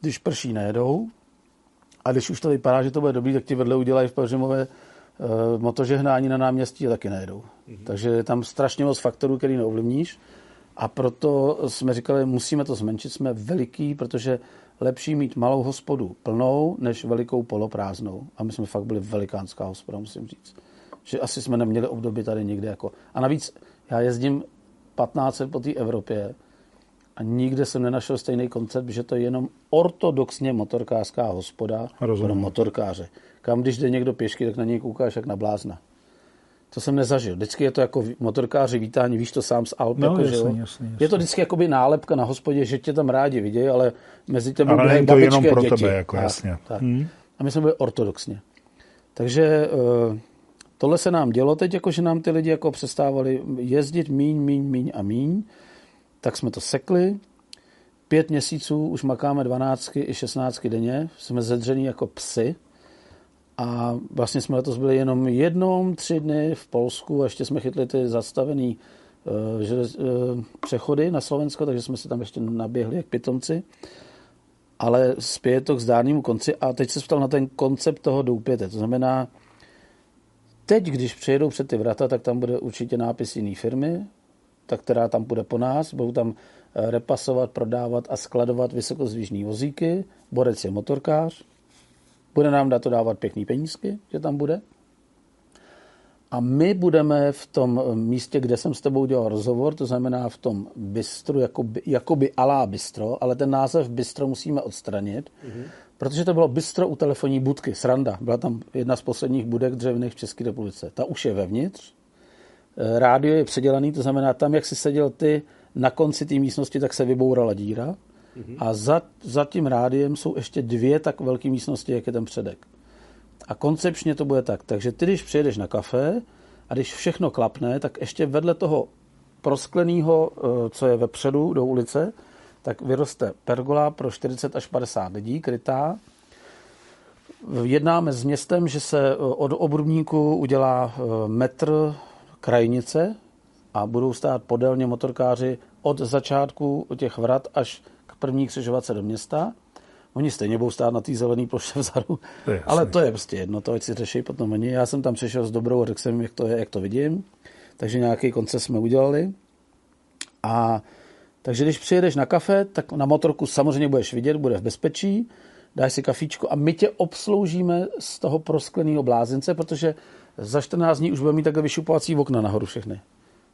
když prší, nejedou, a když už to vypadá, že to bude dobrý, tak ti vedle udělají v Pařimové uh, motožehnání na náměstí a taky nejedou. Mm-hmm. Takže je tam strašně moc faktorů, který neovlivníš. A proto jsme říkali, musíme to zmenšit, jsme veliký, protože lepší mít malou hospodu plnou, než velikou poloprázdnou. A my jsme fakt byli velikánská hospoda, musím říct. Že asi jsme neměli období tady někde jako... A navíc já jezdím 15 po té Evropě a nikde jsem nenašel stejný koncept, že to je jenom ortodoxně motorkářská hospoda Rozumím. pro motorkáře. Kam když jde někdo pěšky, tak na něj koukáš jak na blázna. To jsem nezažil. Vždycky je to jako motorkáři vítání, víš to sám z Alp. No, jako, jasný, že? Jasný, jasný. Je to vždycky jakoby nálepka na hospodě, že tě tam rádi vidějí, ale mezi těmi ale není to jenom pro děti. tebe, jako tak, jasně. Tak. Hmm. A my jsme byli ortodoxně. Takže uh, tohle se nám dělo teď, jako že nám ty lidi jako přestávali jezdit míň, míň, míň a míň. Tak jsme to sekli. Pět měsíců už makáme dvanáctky i šestnáctky denně. Jsme zedření jako psy. A vlastně jsme letos byli jenom jednou, tři dny v Polsku a ještě jsme chytli ty zastavený uh, želez, uh, přechody na Slovensko, takže jsme se tam ještě naběhli jak pitomci. Ale spěje to k zdárnému konci a teď se ptal na ten koncept toho doupěte. To znamená, teď, když přejedou před ty vrata, tak tam bude určitě nápis jiné firmy, tak která tam bude po nás, budou tam eh, repasovat, prodávat a skladovat vysokozvížní vozíky. Borec je motorkář, bude nám dát to dávat pěkný penízky, že tam bude. A my budeme v tom místě, kde jsem s tebou dělal rozhovor, to znamená v tom bistru, jakoby, jakoby alá bistro, ale ten název bistro musíme odstranit, mm-hmm. protože to bylo bistro u telefonní budky, sranda. Byla tam jedna z posledních budek dřevných v České republice. Ta už je vevnitř. Eh, rádio je předělaný, to znamená tam, jak si seděl ty na konci té místnosti, tak se vybourala díra. Mm-hmm. A za, za tím rádiem jsou ještě dvě tak velké místnosti, jak je ten předek. A koncepčně to bude tak. Takže ty, když přijedeš na kafe a když všechno klapne, tak ještě vedle toho proskleného, eh, co je vepředu do ulice, tak vyroste pergola pro 40 až 50 lidí, krytá. Jednáme s městem, že se eh, od obrubníku udělá eh, metr krajnice a budou stát podélně motorkáři od začátku těch vrat až první křižovatce do města. Oni stejně budou stát na té zelené ploše vzadu, to ale to je prostě jedno, to ať si řeší potom oni. Já jsem tam přišel s dobrou a řekl jsem jak to je, jak to vidím. Takže nějaký koncept jsme udělali. A takže když přijedeš na kafe, tak na motorku samozřejmě budeš vidět, bude v bezpečí, dáš si kafíčko a my tě obsloužíme z toho proskleného blázince, protože za 14 dní už budeme mít takové vyšupovací okna nahoru všechny.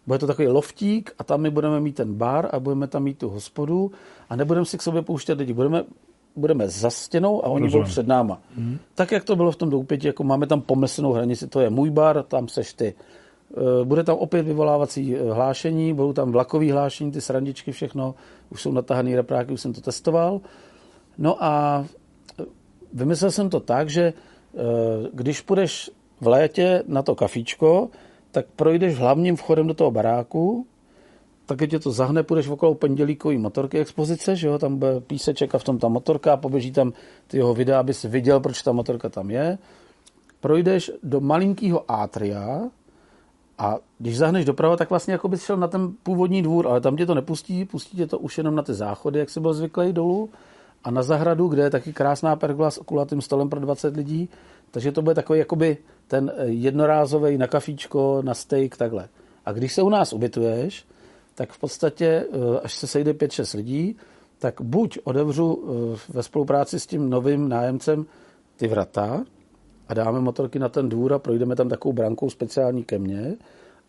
Bude to takový loftík a tam my budeme mít ten bar a budeme tam mít tu hospodu a nebudeme si k sobě pouštět lidi. Budeme budeme za stěnou a oni Rozumím. budou před náma. Hmm. Tak, jak to bylo v tom doupěti, jako máme tam pomyslnou hranici, to je můj bar, tam seš ty. E, bude tam opět vyvolávací e, hlášení, budou tam vlakový hlášení, ty srandičky, všechno. Už jsou natahaný repráky, už jsem to testoval. No a e, vymyslel jsem to tak, že když půjdeš v létě na to kafíčko, tak projdeš hlavním vchodem do toho baráku, tak tě to zahne, půjdeš okolo pondělíkový motorky expozice, že jo, tam bude píseček a v tom ta motorka a poběží tam ty jeho videa, aby si viděl, proč ta motorka tam je. Projdeš do malinkého atria a když zahneš doprava, tak vlastně jako bys šel na ten původní dvůr, ale tam tě to nepustí, pustí tě to už jenom na ty záchody, jak jsi byl zvyklý dolů a na zahradu, kde je taky krásná pergola s kulatým stolem pro 20 lidí, takže to bude takový jakoby ten jednorázový na kafíčko, na steak, takhle. A když se u nás ubytuješ, tak v podstatě, eh, až se sejde 5-6 lidí, tak buď odevřu eh, ve spolupráci s tím novým nájemcem ty vrata a dáme motorky na ten dvůr a projdeme tam takovou brankou speciální ke mně,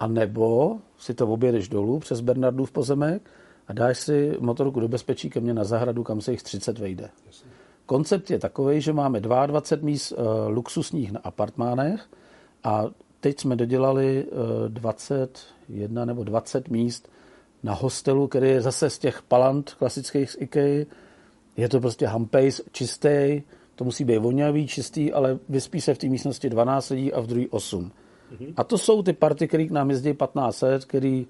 a nebo si to objedeš dolů přes Bernardův pozemek a dáš si motorku do bezpečí ke mně na zahradu, kam se jich 30 vejde. Koncept je takový, že máme 22 míst uh, luxusních na apartmánech a teď jsme dodělali uh, 21 nebo 20 míst na hostelu, který je zase z těch palant klasických z IKEA. Je to prostě hampejs čistý, to musí být vonavý, čistý, ale vyspí se v té místnosti 12 lidí a v druhý 8. Mm-hmm. A to jsou ty party, které k nám jezdí 1500, který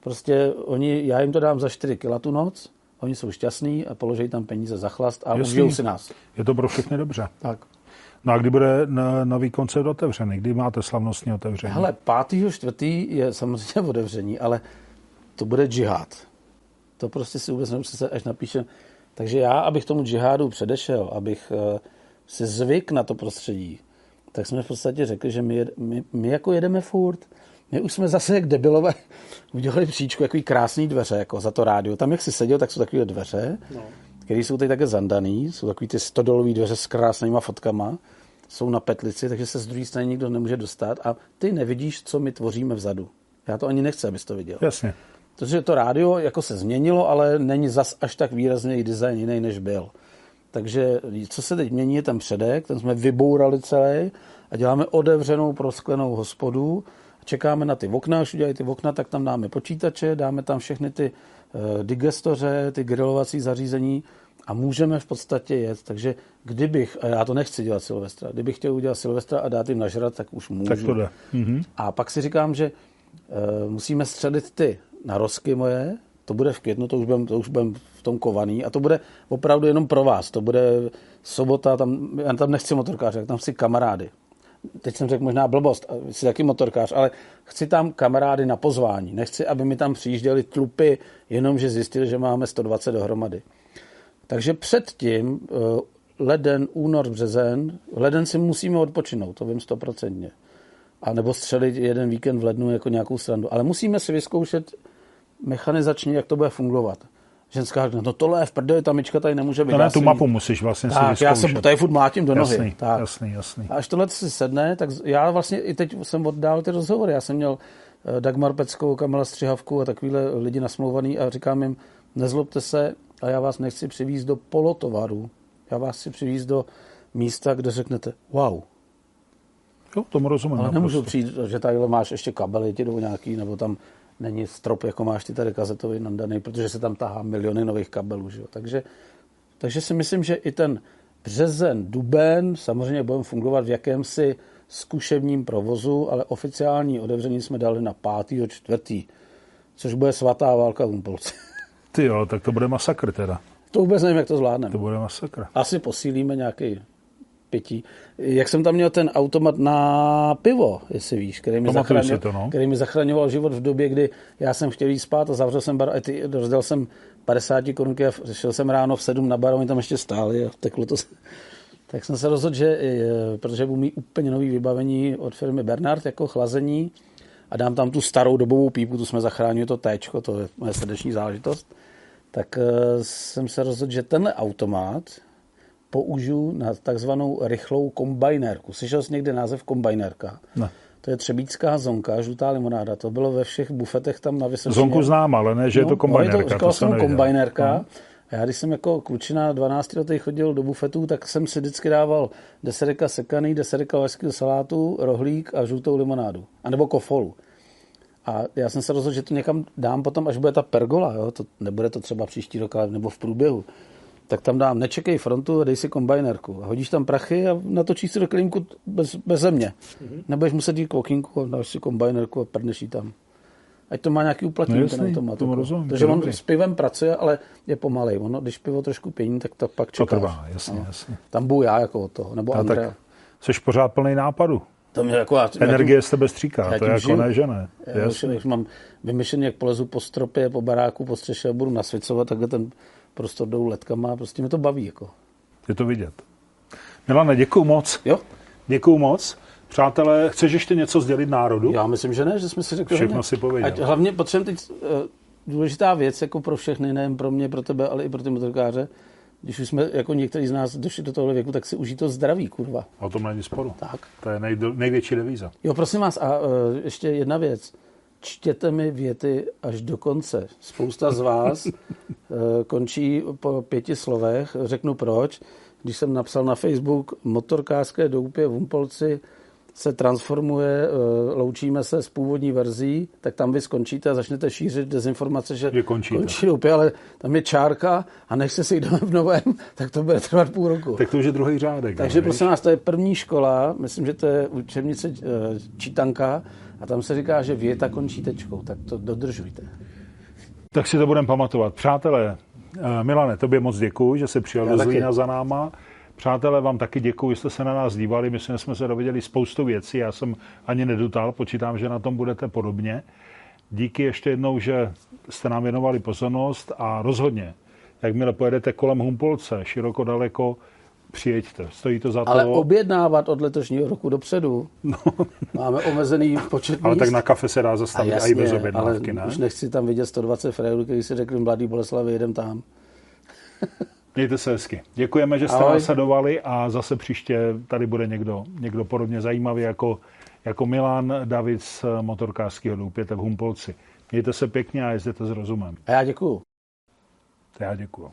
prostě oni, já jim to dám za 4 kg tu noc, oni jsou šťastní a položí tam peníze za chlast a užijou si nás. Je to pro všechny dobře. Tak. No a kdy bude nový koncept otevřený? Kdy máte slavnostní otevření? Hele, 5. čtvrtý je samozřejmě otevření, ale to bude džihad. To prostě si vůbec nemůžu až napíšem. Takže já, abych tomu džihádu předešel, abych eh, si zvyk na to prostředí, tak jsme v podstatě řekli, že my, my, my jako jedeme furt. My už jsme zase jak debilové udělali příčku, jaký krásný dveře, jako za to rádio. Tam, jak si seděl, tak jsou takové dveře, no. které jsou tady také zandaný, jsou takový ty stodolový dveře s krásnýma fotkama, jsou na petlici, takže se z druhé strany nikdo nemůže dostat a ty nevidíš, co my tvoříme vzadu. Já to ani nechci, abys to viděl. Jasně. Protože to rádio jako se změnilo, ale není zas až tak výrazný design jiný, než byl. Takže co se teď mění, je ten předek, ten jsme vybourali celý a děláme otevřenou prosklenou hospodu. Čekáme na ty okna, až udělají ty okna, tak tam dáme počítače, dáme tam všechny ty uh, digestoře, ty grilovací zařízení a můžeme v podstatě jet. Takže kdybych, a já to nechci dělat Silvestra, kdybych chtěl udělat Silvestra a dát jim nažrat, tak už můžu. Tak to jde. Mhm. A pak si říkám, že uh, musíme středit ty narozky moje, to bude v květnu, to už budem, to už budem v tom kovaný a to bude opravdu jenom pro vás. To bude sobota, tam, já tam nechci motorkáře, tam chci kamarády. Teď jsem řekl možná blbost, jsi taky motorkář, ale chci tam kamarády na pozvání. Nechci, aby mi tam přijížděli tlupy, jenom že zjistili, že máme 120 dohromady. Takže předtím, eh, leden, únor, březen, leden si musíme odpočinout, to vím stoprocentně a nebo střelit jeden víkend v lednu jako nějakou strandu. Ale musíme si vyzkoušet mechanizačně, jak to bude fungovat. Ženská řekne, no tohle je v prdeli, ta myčka tady nemůže být. No ne, tu mapu musíš vlastně tak, si já se tady furt mlátím do nohy. Jasný, tak. jasný, jasný. A až tohle si sedne, tak já vlastně i teď jsem oddál ty rozhovory. Já jsem měl eh, Dagmar Peckou, Kamila Střihavku a takovýhle lidi nasmlouvaný a říkám jim, nezlobte se, a já vás nechci přivízt do polotovaru. Já vás chci přivízt do místa, kde řeknete, wow. Jo, tomu rozumím. Ale nemůžu přijít, že tady máš ještě kabely, ti jdou nějaký, nebo tam není strop, jako máš ty tady kazetový nandaný, protože se tam tahá miliony nových kabelů. Že jo? Takže, takže si myslím, že i ten březen, duben, samozřejmě budeme fungovat v jakémsi zkušebním provozu, ale oficiální otevření jsme dali na 5. čtvrtý, což bude svatá válka v Umpolci. Ty jo, tak to bude masakr teda. To vůbec nevím, jak to zvládneme. To bude masakr. Asi posílíme nějaký pití. Jak jsem tam měl ten automat na pivo, jestli víš, který mi, zachraňoval, to, no? který mi zachraňoval život v době, kdy já jsem chtěl jít spát a zavřel jsem bar a ty, rozdal jsem 50 korunky a šel jsem ráno v 7 na bar a oni tam ještě stáli a teklo to. Tak jsem se rozhodl, že protože budu mít úplně nový vybavení od firmy Bernard jako chlazení a dám tam tu starou dobovou pípu, tu jsme zachránili, to téčko, to je moje srdeční záležitost, tak eh, jsem se rozhodl, že tenhle automat použiju na takzvanou rychlou kombajnérku. Slyšel jsi někde název kombajnérka? Ne. To je třebícká zonka, žlutá limonáda. To bylo ve všech bufetech tam na Vysočině. Zonku znám, ale ne, že no, je to kombajnérka. No, to, říkal to jsem kombajnérka. Uh-huh. A já, když jsem jako klučina 12 letý chodil do bufetu, tak jsem si vždycky dával desereka sekaný, desereka vařského salátu, rohlík a žlutou limonádu. A nebo kofolu. A já jsem se rozhodl, že to někam dám potom, až bude ta pergola. Jo? To, nebude to třeba příští rok, ale nebo v průběhu tak tam dám, nečekej frontu a dej si kombajnerku. A hodíš tam prachy a natočíš si do klínku bez, bez země. Mm-hmm. Nebudeš muset jít k okýnku a dáš si kombajnerku a prdneš tam. Ať to má nějaký uplatnění no, ten automat. Tomu jako. rozumím, Takže on s pivem pracuje, ale je pomalej. Ono, když pivo trošku pění, tak to pak čekáš. To trvá, jasně, no. jasně. Tam budu já jako od toho, nebo a Andrea. Tak jsi pořád plný nápadu. To mě jako, já, Energie já z tebe stříká, to je jako ne, že ne. Já už mám vymyšlený, jak polezu po stropě, po baráku, po střeše a budu nasvěcovat, takhle ten prostor jdou letkama prostě mě to baví. Jako. Je to vidět. Milane, děkuju moc. Jo. Děkuju moc. Přátelé, chceš ještě něco sdělit národu? Já myslím, že ne, že jsme si řekli. Všechno hodně. si pověděl. Ať hlavně potřebujeme teď uh, důležitá věc jako pro všechny, nejen pro mě, pro tebe, ale i pro ty motorkáře. Když už jsme jako někteří z nás došli do tohle věku, tak si užij to zdraví, kurva. O tom není sporu. Tak. To je nej, největší devíza. Jo, prosím vás, a uh, ještě jedna věc čtěte mi věty až do konce. Spousta z vás eh, končí po pěti slovech. Řeknu proč. Když jsem napsal na Facebook motorkářské doupě v Umpolci se transformuje, eh, loučíme se s původní verzí, tak tam vy skončíte a začnete šířit dezinformace, že je končí doupě, ale tam je čárka a než se sejdeme v novém, tak to bude trvat půl roku. Tak to už je druhý řádek. Takže no, prosím vás, to je první škola, myslím, že to je učebnice eh, čítanka, a tam se říká, že věta končí tečkou, tak to dodržujte. Tak si to budeme pamatovat. Přátelé, eh, Milane, tobě moc děkuji, že jsi přijel do Zlína za náma. Přátelé, vám taky děkuji, že jste se na nás dívali. Myslím, že jsme se dověděli spoustu věcí. Já jsem ani nedutal, počítám, že na tom budete podobně. Díky ještě jednou, že jste nám věnovali pozornost a rozhodně, jakmile pojedete kolem Humpolce, široko daleko, přijeďte, stojí to za to. Ale objednávat od letošního roku dopředu, no. máme omezený počet Ale tak na kafe se dá zastavit a jasně, i bez objednávky, ale ne? už nechci tam vidět 120 frajerů, který si řekli, mladý Boleslavi, jedem tam. Mějte se hezky. Děkujeme, že jste Ahoj. nás sledovali a zase příště tady bude někdo, někdo podobně zajímavý jako, jako Milan David z motorkářského doupěte v Humpolci. Mějte se pěkně a jezděte s rozumem. A já děkuju. Já děkuju.